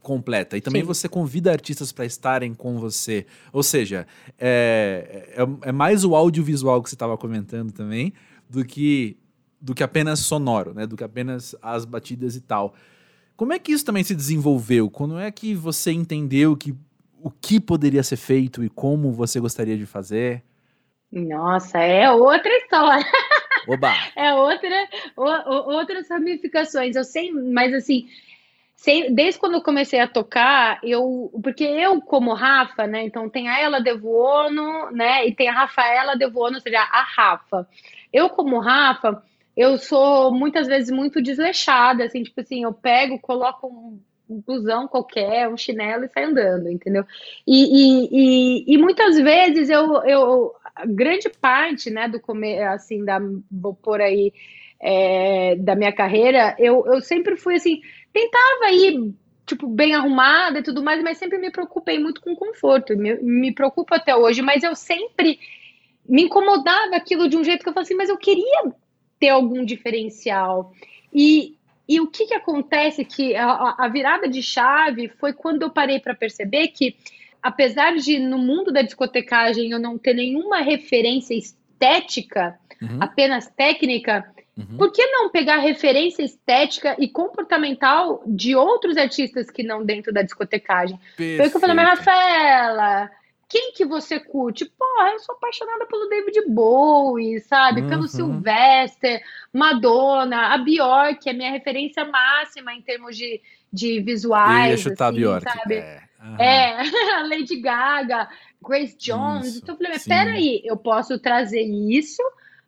completa. E também Sim. você convida artistas para estarem com você. Ou seja, é, é, é mais o audiovisual que você estava comentando também do que, do que apenas sonoro, né? Do que apenas as batidas e tal. Como é que isso também se desenvolveu? Quando é que você entendeu que, o que poderia ser feito e como você gostaria de fazer? Nossa, é outra história. Oba. É outra, o, o, outras ramificações. Eu sei, mas assim, sei, desde quando eu comecei a tocar, eu, porque eu como Rafa, né? Então tem a Ela Devuono, né? E tem a Rafaela Devuono, ou seja, a Rafa. Eu como Rafa, eu sou muitas vezes muito desleixada, assim, tipo assim, eu pego, coloco um um blusão qualquer, um chinelo e sai andando, entendeu? E, e, e, e, muitas vezes eu, eu grande parte, né, do comer, assim, da, vou por aí, é, da minha carreira, eu, eu sempre fui assim, tentava ir, tipo, bem arrumada e tudo mais, mas sempre me preocupei muito com conforto, me, me preocupo até hoje, mas eu sempre me incomodava aquilo de um jeito que eu falei assim, mas eu queria ter algum diferencial. E, e o que, que acontece que a, a virada de chave foi quando eu parei para perceber que apesar de no mundo da discotecagem eu não ter nenhuma referência estética, uhum. apenas técnica, uhum. por que não pegar referência estética e comportamental de outros artistas que não dentro da discotecagem? Perfeito. Foi o que eu falei, mas Rafaela, quem que você curte? Porra, eu sou apaixonada pelo David Bowie, sabe? Uhum. Pelo Sylvester, Madonna, a Bjork, é minha referência máxima em termos de, de visuais. Eu ia chutar assim, a Bjork, sabe? É. Uhum. É, a Lady Gaga, Grace Jones. Isso, então eu falei, mas peraí, eu posso trazer isso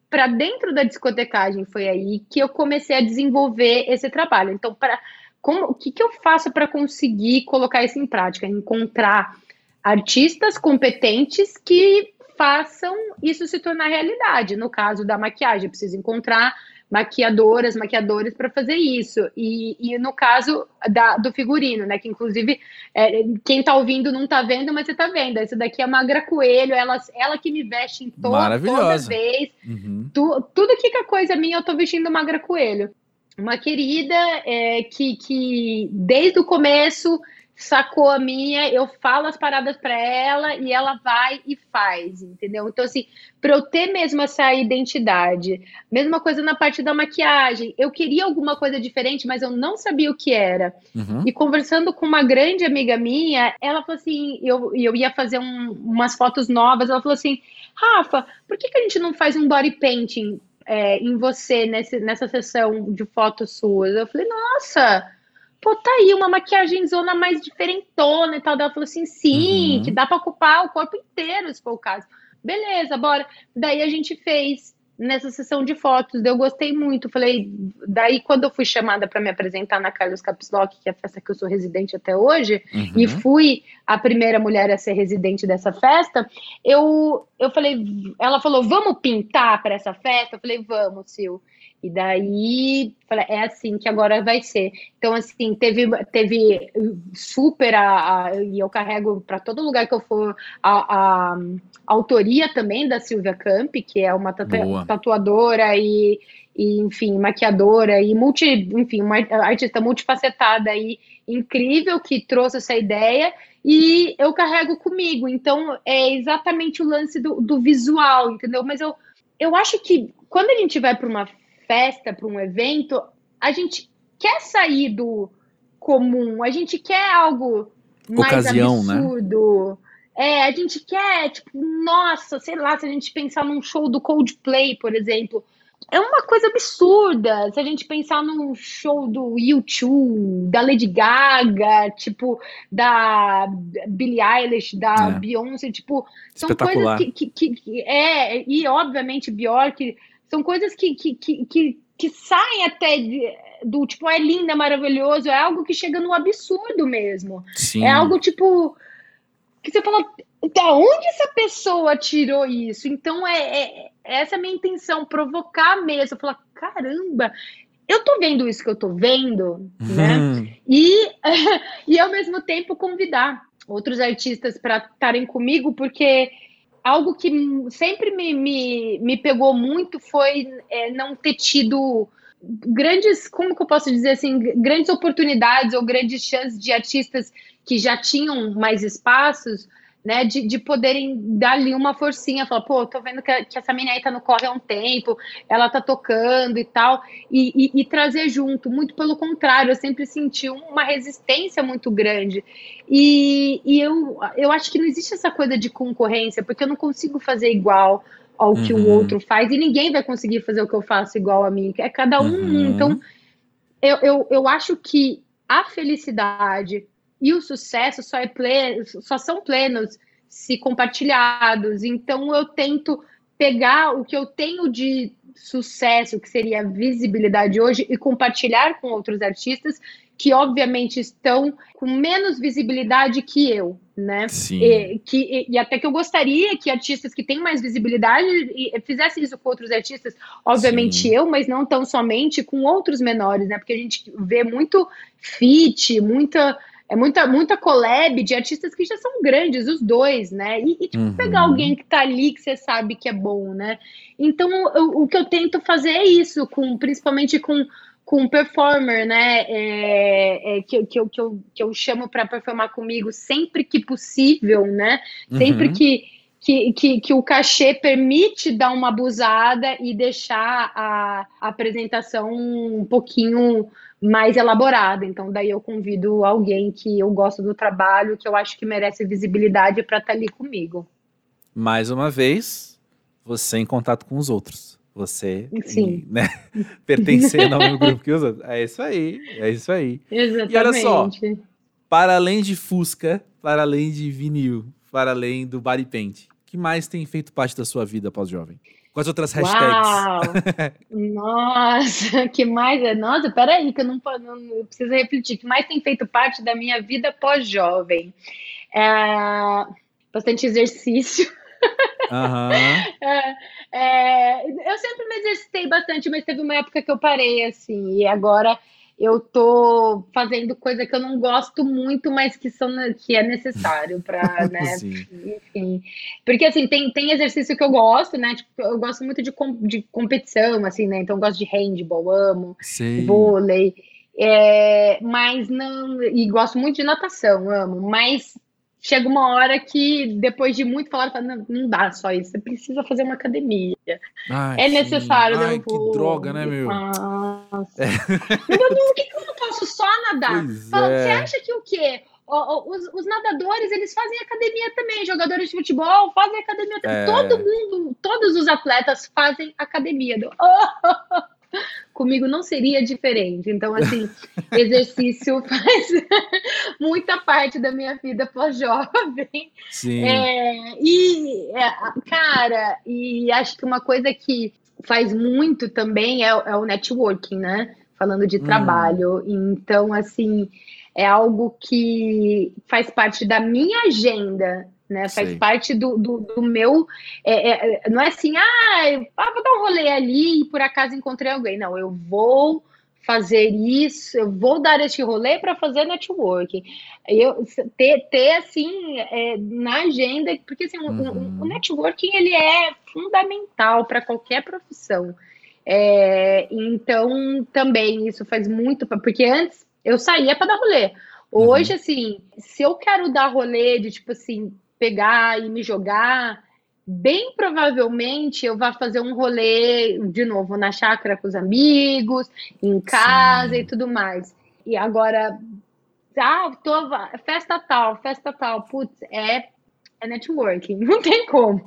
para dentro da discotecagem. Foi aí que eu comecei a desenvolver esse trabalho. Então, para como, o que, que eu faço para conseguir colocar isso em prática? Encontrar artistas competentes que façam isso se tornar realidade. No caso da maquiagem, eu preciso encontrar maquiadoras, maquiadores para fazer isso. E, e no caso da, do figurino, né? Que inclusive é, quem está ouvindo não está vendo, mas você está vendo. Essa daqui é a Magra Coelho, ela, ela que me veste em to toda vez. Uhum. Tu, tudo que é coisa minha, eu estou vestindo Magra Coelho. Uma querida é, que, que desde o começo sacou a minha, eu falo as paradas para ela e ela vai e faz, entendeu? Então, assim, para eu ter mesmo essa identidade, mesma coisa na parte da maquiagem, eu queria alguma coisa diferente, mas eu não sabia o que era. Uhum. E conversando com uma grande amiga minha, ela falou assim: eu, eu ia fazer um, umas fotos novas, ela falou assim: Rafa, por que, que a gente não faz um body painting é, em você nesse, nessa sessão de fotos suas? Eu falei, nossa pô, tá aí uma maquiagem zona mais diferentona e tal. Daí ela falou assim, sim, uhum. que dá para ocupar o corpo inteiro, se for o caso. Beleza, bora. Daí a gente fez nessa sessão de fotos, eu gostei muito. Falei, daí quando eu fui chamada para me apresentar na Carlos Capslock, que é a festa que eu sou residente até hoje, uhum. e fui a primeira mulher a ser residente dessa festa, eu, eu falei, ela falou, vamos pintar para essa festa? Eu falei, vamos, Sil. E daí, falei, é assim que agora vai ser. Então, assim, teve, teve super, a, a e eu carrego para todo lugar que eu for, a, a, a, autoria também da Silvia Camp, que é uma tatu tatuadora e, e, enfim, maquiadora e multi, enfim, uma artista multifacetada e incrível que trouxe essa ideia e eu carrego comigo. Então, é exatamente o lance do, do visual, entendeu? Mas eu, eu acho que quando a gente vai para uma festa, para um evento, a gente quer sair do comum, a gente quer algo mais Ocasião, né? absurdo. Né? É, a gente quer, tipo, nossa, sei lá, se a gente pensar num show do Coldplay, por exemplo, é uma coisa absurda. Se a gente pensar num show do U2, da Lady Gaga, tipo, da Billie Eilish, da é. Beyoncé, tipo, são coisas que, que, que, É, e obviamente Bjork são coisas que, que, que, que, que saem até de, do tipo, é linda, maravilhoso, é algo que chega no absurdo mesmo. Sim. É algo tipo. Que você fala, da onde essa pessoa tirou isso? Então, é, é essa é a minha intenção, provocar mesmo, falar, caramba, eu tô vendo isso que eu tô vendo, né? Uhum. E, e ao mesmo tempo convidar outros artistas para estarem comigo, porque algo que sempre me, me, me pegou muito foi é, não ter tido grandes, como que eu posso dizer assim, grandes oportunidades ou grandes chances de artistas que já tinham mais espaços né, de, de poderem dar ali uma forcinha, falar, pô, tô vendo que, que essa menina aí tá no corre há um tempo, ela tá tocando e tal, e, e, e, trazer junto, muito pelo contrário, eu sempre senti uma resistência muito grande, e, e eu, eu acho que não existe essa coisa de concorrência, porque eu não consigo fazer igual ao que uhum. o outro faz, e ninguém vai conseguir fazer o que eu faço igual a mim, é cada um, uhum. então, eu, eu, eu acho que a felicidade e o sucesso só, é pleno, só são plenos se compartilhados. Então eu tento pegar o que eu tenho de sucesso, que seria visibilidade hoje, e compartilhar com outros artistas que obviamente estão com menos visibilidade que eu, né? Sim. E, que, e, e, até que eu gostaria que artistas que têm mais visibilidade fizessem isso com outros artistas, obviamente Sim. eu, mas não tão somente com outros menores, né? Porque a gente vê muito fit, muita é muita, muita collab de artistas que já são grandes, os dois, né? E, e tipo, uhum. pegar alguém que tá ali que você sabe que é bom, né? Então, eu, o que eu tento fazer é isso, com, principalmente com com performer, né? É, é, que, que, eu, que, eu, que eu chamo para performar comigo sempre que possível, né? Sempre uhum. que, que, que, que, o cachê permite dar uma abusada e deixar a, a apresentação um pouquinho mais elaborada. Então, daí eu convido alguém que eu gosto do trabalho, que eu acho que merece visibilidade para estar tá ali comigo. Mais uma vez, você em contato com os outros. Você, Sim. né, pertencendo ao mesmo grupo que os outros. É isso aí, é isso aí. Exatamente. E olha só, para além de Fusca, para além de vinil, para além do body paint, que mais tem feito parte da sua vida pós-jovem? Quais outras hashtags? Nossa, que mais? É? Nossa, peraí, que eu não, não, não preciso refletir. que mais tem feito parte da minha vida pós-jovem? É, bastante exercício. Uhum. É, é, eu sempre me exercitei bastante, mas teve uma época que eu parei, assim, e agora eu tô fazendo coisa que eu não gosto muito, mas que, são, que é necessário para, né? Enfim. Porque assim, tem, tem exercício que eu gosto, né? Tipo, eu gosto muito de, com, de competição, assim, né? Então eu gosto de handball, amo, Sim. vôlei. É, mas não. E gosto muito de natação, amo. Mas chega uma hora que, depois de muito falar, fala, não, não dá só isso, você precisa fazer uma academia. Ai, é necessário, né? Ai, que droga, né, meu? Nossa. É. Meu, por que, eu não posso só nadar? Fala, é. Você acha que o quê? Os, os, nadadores, eles fazem academia também, jogadores de futebol fazem academia também. É. Todo mundo, todos os atletas fazem academia. Oh, Comigo não seria diferente. Então, assim, exercício faz muita parte da minha vida pós-jovem. Sim. É, e, é, cara, e acho que uma coisa que faz muito também é, é o networking, né? Falando de hum. trabalho. Então, assim, é algo que faz parte da minha agenda né? Faz parte do, do, do meu. É, é, não é assim, ah, ah, vou dar um rolê ali e por acaso encontrei alguém. Não, eu vou fazer isso, eu vou dar este rolê para fazer networking. Eu ter, ter assim é, na agenda, porque assim, uhum. o, o, networking ele é fundamental para qualquer profissão. É, então também isso faz muito, porque antes eu saía para dar rolê. Hoje, uhum. assim, se eu quero dar rolê de tipo assim, pegar e me jogar, bem provavelmente eu vá fazer um rolê de novo na chácara com os amigos, em casa Sim. e tudo mais. E agora, ah, tô, festa tal, festa tal, putz, é, é networking, não tem como.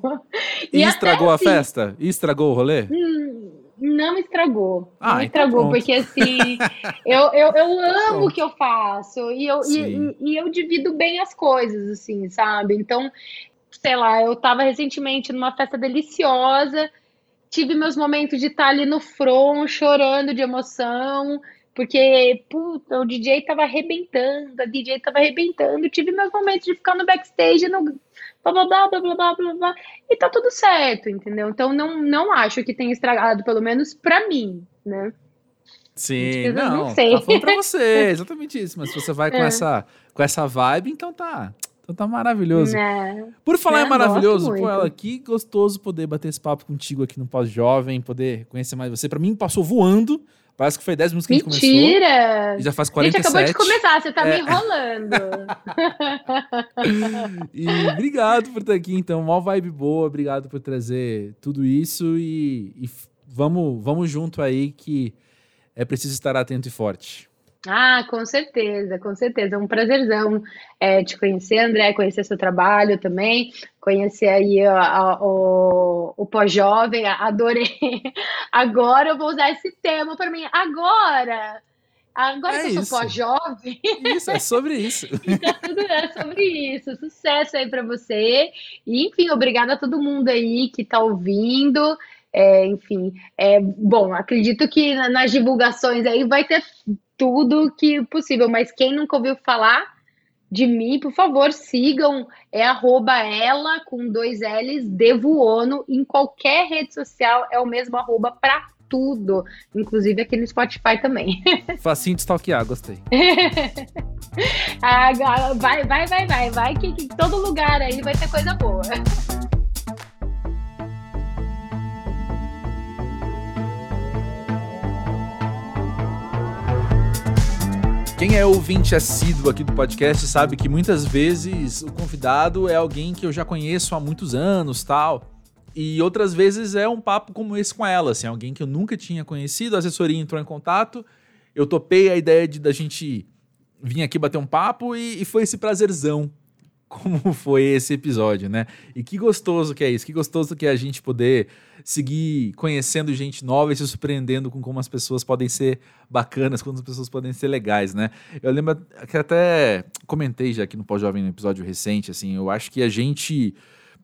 E, e estragou a assim, festa? E estragou o rolê? Hum, não estragou. Ah, não então estragou, porque assim, eu, eu, eu amo o que eu faço e eu, e, e, eu divido bem as coisas, assim, sabe? Então, sei lá, eu tava recentemente numa festa deliciosa, tive meus momentos de estar ali no front, chorando de emoção, porque, puta, o DJ tava arrebentando, a DJ tava arrebentando, tive meus momentos de ficar no backstage, no blá blá blá blá blá blá blá, blá e tá tudo certo, entendeu? Então não, não acho que tenha estragado, pelo menos pra mim, né? Sim, não, não sei. tá falando pra você, exatamente isso, mas se você vai com, é. essa, com essa vibe, então tá, então tá maravilhoso. É. Por falar é, em maravilhoso, pô, ela, que gostoso poder bater esse papo contigo aqui no Pós-Jovem, poder conhecer mais você. Pra mim, passou voando. Parece que foi 10 minutos que Mentira. a gente começou. Mentira! Já faz 47. Gente, acabou de começar, você tá é. me enrolando. e obrigado por estar aqui, então. Mó vibe boa, obrigado por trazer tudo isso e, e vamos, vamos junto aí que é preciso estar atento e forte. Ah, com certeza, com certeza. É um prazerzão é, te conhecer, André, conhecer seu trabalho também, conhecer aí a, a, o, o pós-jovem, adorei. Agora eu vou usar esse tema para mim. Agora! Agora é que eu sou pós-jovem. Isso, é sobre isso. então, tudo é sobre isso. Sucesso aí para você. E, enfim, obrigada a todo mundo aí que está ouvindo. É, enfim, é, bom, acredito que nas divulgações aí vai ter tudo que possível, mas quem nunca ouviu falar de mim, por favor, sigam, é arroba ela com dois L's, Devuono, em qualquer rede social é o mesmo arroba para tudo, inclusive aqui no Spotify também. Facinho de stalkear, gostei. ah, vai, vai, vai, vai, vai, que, que todo lugar aí vai ter coisa boa. Quem é ouvinte assíduo aqui do podcast sabe que muitas vezes o convidado é alguém que eu já conheço há muitos anos, tal. E outras vezes é um papo como esse com ela, assim, alguém que eu nunca tinha conhecido, a assessoria entrou em contato, eu topei a ideia de da gente vir aqui bater um papo e, e foi esse prazerzão como foi esse episódio, né? E que gostoso que é isso, que gostoso que é a gente poder seguir conhecendo gente nova e se surpreendendo com como as pessoas podem ser bacanas, como as pessoas podem ser legais, né? Eu lembro que até comentei já aqui no Pós-Jovem, no episódio recente, assim, eu acho que a gente,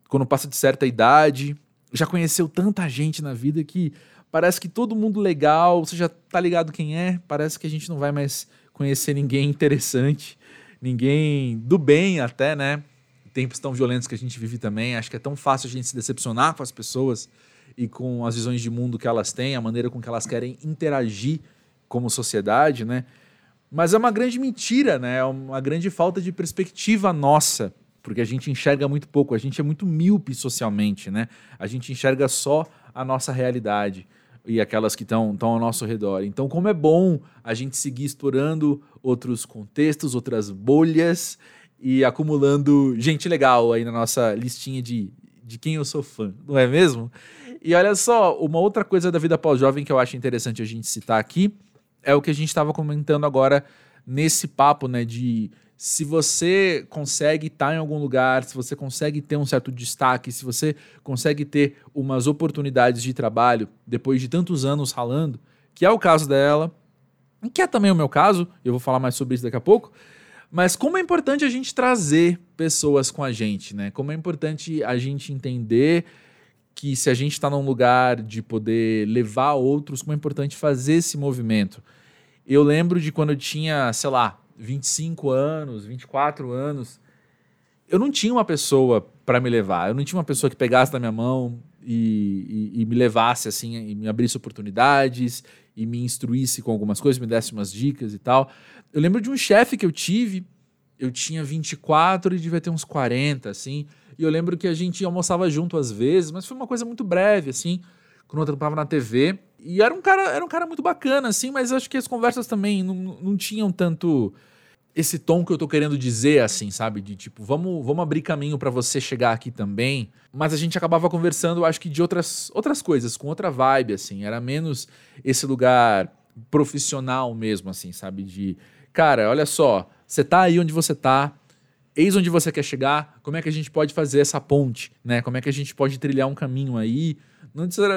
quando passa de certa idade, já conheceu tanta gente na vida que parece que todo mundo legal, você já tá ligado quem é, parece que a gente não vai mais conhecer ninguém interessante ninguém do bem até, né? Tempos tão violentos que a gente vive também. Acho que é tão fácil a gente se decepcionar com as pessoas e com as visões de mundo que elas têm, a maneira com que elas querem interagir como sociedade, né? Mas é uma grande mentira, né? É uma grande falta de perspectiva nossa, porque a gente enxerga muito pouco, a gente é muito míope socialmente, né? A gente enxerga só a nossa realidade e aquelas que estão ao nosso redor. Então, como é bom a gente seguir explorando outros contextos, outras bolhas e acumulando gente legal aí na nossa listinha de, de quem eu sou fã, não é mesmo? E olha só, uma outra coisa da vida pós-jovem que eu acho interessante a gente citar aqui é o que a gente estava comentando agora nesse papo, né, de se você consegue estar em algum lugar, se você consegue ter um certo destaque, se você consegue ter umas oportunidades de trabalho depois de tantos anos ralando, que é o caso dela, que é também o meu caso, eu vou falar mais sobre isso daqui a pouco. Mas como é importante a gente trazer pessoas com a gente, né? Como é importante a gente entender que se a gente está num lugar de poder levar outros, como é importante fazer esse movimento. Eu lembro de quando eu tinha, sei lá, 25 anos, 24 anos, eu não tinha uma pessoa para me levar. Eu não tinha uma pessoa que pegasse na minha mão e, e, e, me levasse assim, e me abrisse oportunidades e me instruísse com algumas coisas, me desse umas dicas e tal. Eu lembro de um chefe que eu tive, eu tinha 24 e devia ter uns 40, assim. E eu lembro que a gente almoçava junto às vezes, mas foi uma coisa muito breve, assim, quando eu trabalhava na TV. E era um cara, era um cara muito bacana, assim, mas acho que as conversas também não, não tinham tanto esse tom que eu tô querendo dizer, assim, sabe? De tipo, vamos, vamos abrir caminho para você chegar aqui também. Mas a gente acabava conversando, acho que de outras, outras coisas, com outra vibe, assim. Era menos esse lugar profissional mesmo, assim, sabe? De, cara, olha só, você tá aí onde você tá, eis onde você quer chegar, como é que a gente pode fazer essa ponte, né? Como é que a gente pode trilhar um caminho aí,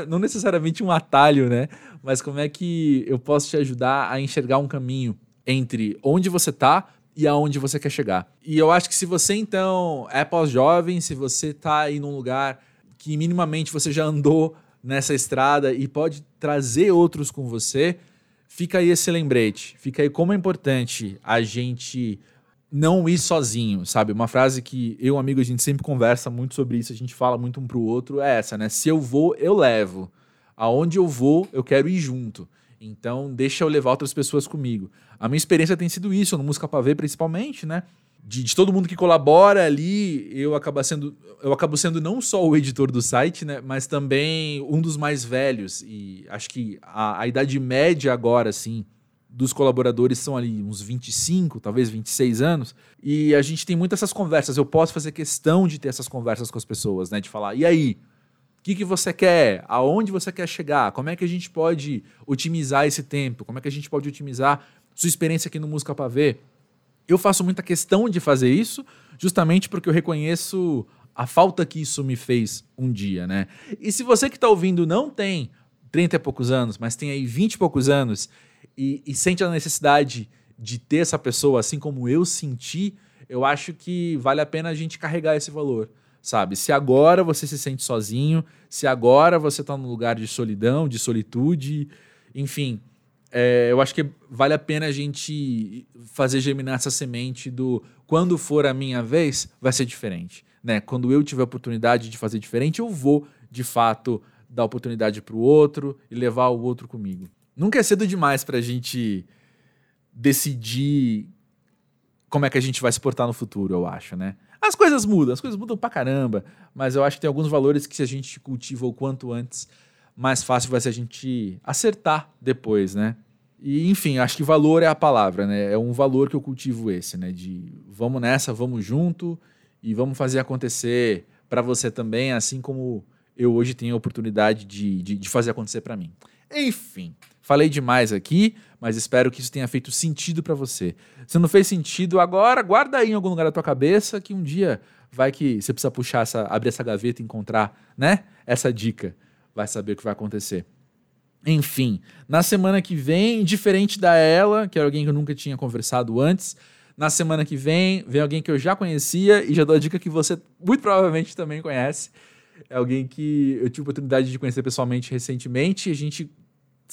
não, necessariamente um atalho, né? Mas como é que eu posso te ajudar a enxergar um caminho entre onde você está e aonde você quer chegar. E eu acho que se você então é pós-jovem, se você está aí num lugar que minimamente você já andou nessa estrada e pode trazer outros com você, fica aí esse lembrete, fica aí como é importante a gente não ir sozinho, sabe? Uma frase que eu amigo a gente sempre conversa muito sobre isso, a gente fala muito um pro outro, é essa, né? Se eu vou, eu levo. Aonde eu vou, eu quero ir junto. Então, deixa eu levar outras pessoas comigo. A minha experiência tem sido isso, no Música Pra Ver, principalmente, né? De, de, todo mundo que colabora ali, eu acabo sendo eu acabo sendo não só o editor do site, né, mas também um dos mais velhos e acho que a, a idade média agora assim dos colaboradores são ali uns 25, talvez 26 anos, e a gente tem muitas essas conversas. Eu posso fazer questão de ter essas conversas com as pessoas, né, de falar: "E aí, o que, que você quer? Aonde você quer chegar? Como é que a gente pode otimizar esse tempo? Como é que a gente pode otimizar sua experiência aqui no Música para Ver?" Eu faço muita questão de fazer isso, justamente porque eu reconheço a falta que isso me fez um dia, né? E se você que está ouvindo não tem 30 e poucos anos, mas tem aí 20 e poucos anos e, e sente a necessidade de ter essa pessoa, assim como eu senti, eu acho que vale a pena a gente carregar esse valor, sabe? Se agora você se sente sozinho, se agora você está num lugar de solidão, de solitude, enfim, é, eu acho que vale a pena a gente fazer germinar essa semente do quando for a minha vez, vai ser diferente. Né? Quando eu tiver a oportunidade de fazer diferente, eu vou, de fato, dar oportunidade para o outro e levar o outro comigo. Nunca é cedo demais para a gente decidir como é que a gente vai se portar no futuro, eu acho, né? As coisas mudam, as coisas mudam pra caramba, mas eu acho que tem alguns valores que se a gente cultiva o quanto antes, mais fácil vai ser a gente acertar depois, né? E, enfim, acho que valor é a palavra, né? É um valor que eu cultivo esse, né? De vamos nessa, vamos junto e vamos fazer acontecer para você também, assim como eu hoje tenho a oportunidade de, de, de fazer acontecer para mim. Enfim, falei demais aqui, mas espero que isso tenha feito sentido para você. Se não fez sentido agora, guarda aí em algum lugar da tua cabeça que um dia vai que você precisa puxar essa, abrir essa gaveta e encontrar, né? Essa dica vai saber o que vai acontecer. Enfim, na semana que vem, diferente da ela, que era alguém que eu nunca tinha conversado antes, na semana que vem, vem alguém que eu já conhecia e já dou a dica que você muito provavelmente também conhece. É alguém que eu tive a oportunidade de conhecer pessoalmente recentemente. A gente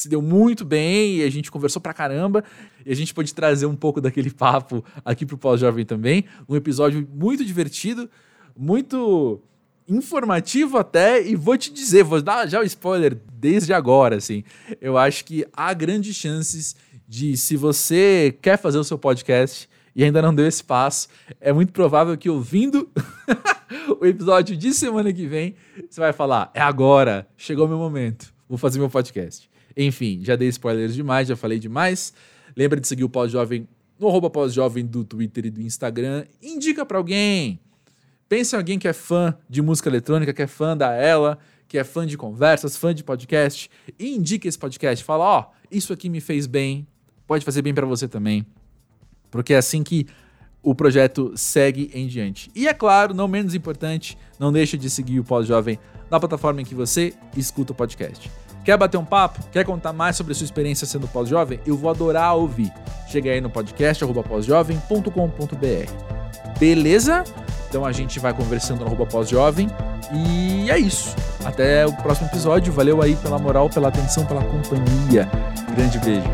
se deu muito bem e a gente conversou pra caramba. E a gente pôde trazer um pouco daquele papo aqui pro Pós-Jovem também. Um episódio muito divertido, muito informativo até, e vou te dizer, vou dar já o spoiler desde agora, assim. Eu acho que há grandes chances de, se você quer fazer o seu podcast e ainda não deu esse passo, é muito provável que ouvindo o episódio de semana que vem, você vai falar: é agora, chegou o meu momento, vou fazer meu podcast. Enfim, já dei spoilers demais, já falei demais. Lembra de seguir o Pós-Jovem no arroba Pós-Jovem do Twitter e do Instagram. Indica para alguém Pense em alguém que é fã de música eletrônica, que é fã da Ela, que é fã de conversas, fã de podcast, e indique esse podcast. Fala, ó, oh, isso aqui me fez bem, pode fazer bem para você também. Porque é assim que o projeto segue em diante. E é claro, não menos importante, não deixe de seguir o Pós-Jovem na plataforma em que você escuta o podcast. Quer bater um papo? Quer contar mais sobre a sua experiência sendo pós-jovem? Eu vou adorar ouvir. Chega aí no podcast pós-jovem.com.br. Beleza? Então a gente vai conversando no pós-jovem. E é isso. Até o próximo episódio. Valeu aí pela moral, pela atenção, pela companhia. Grande beijo.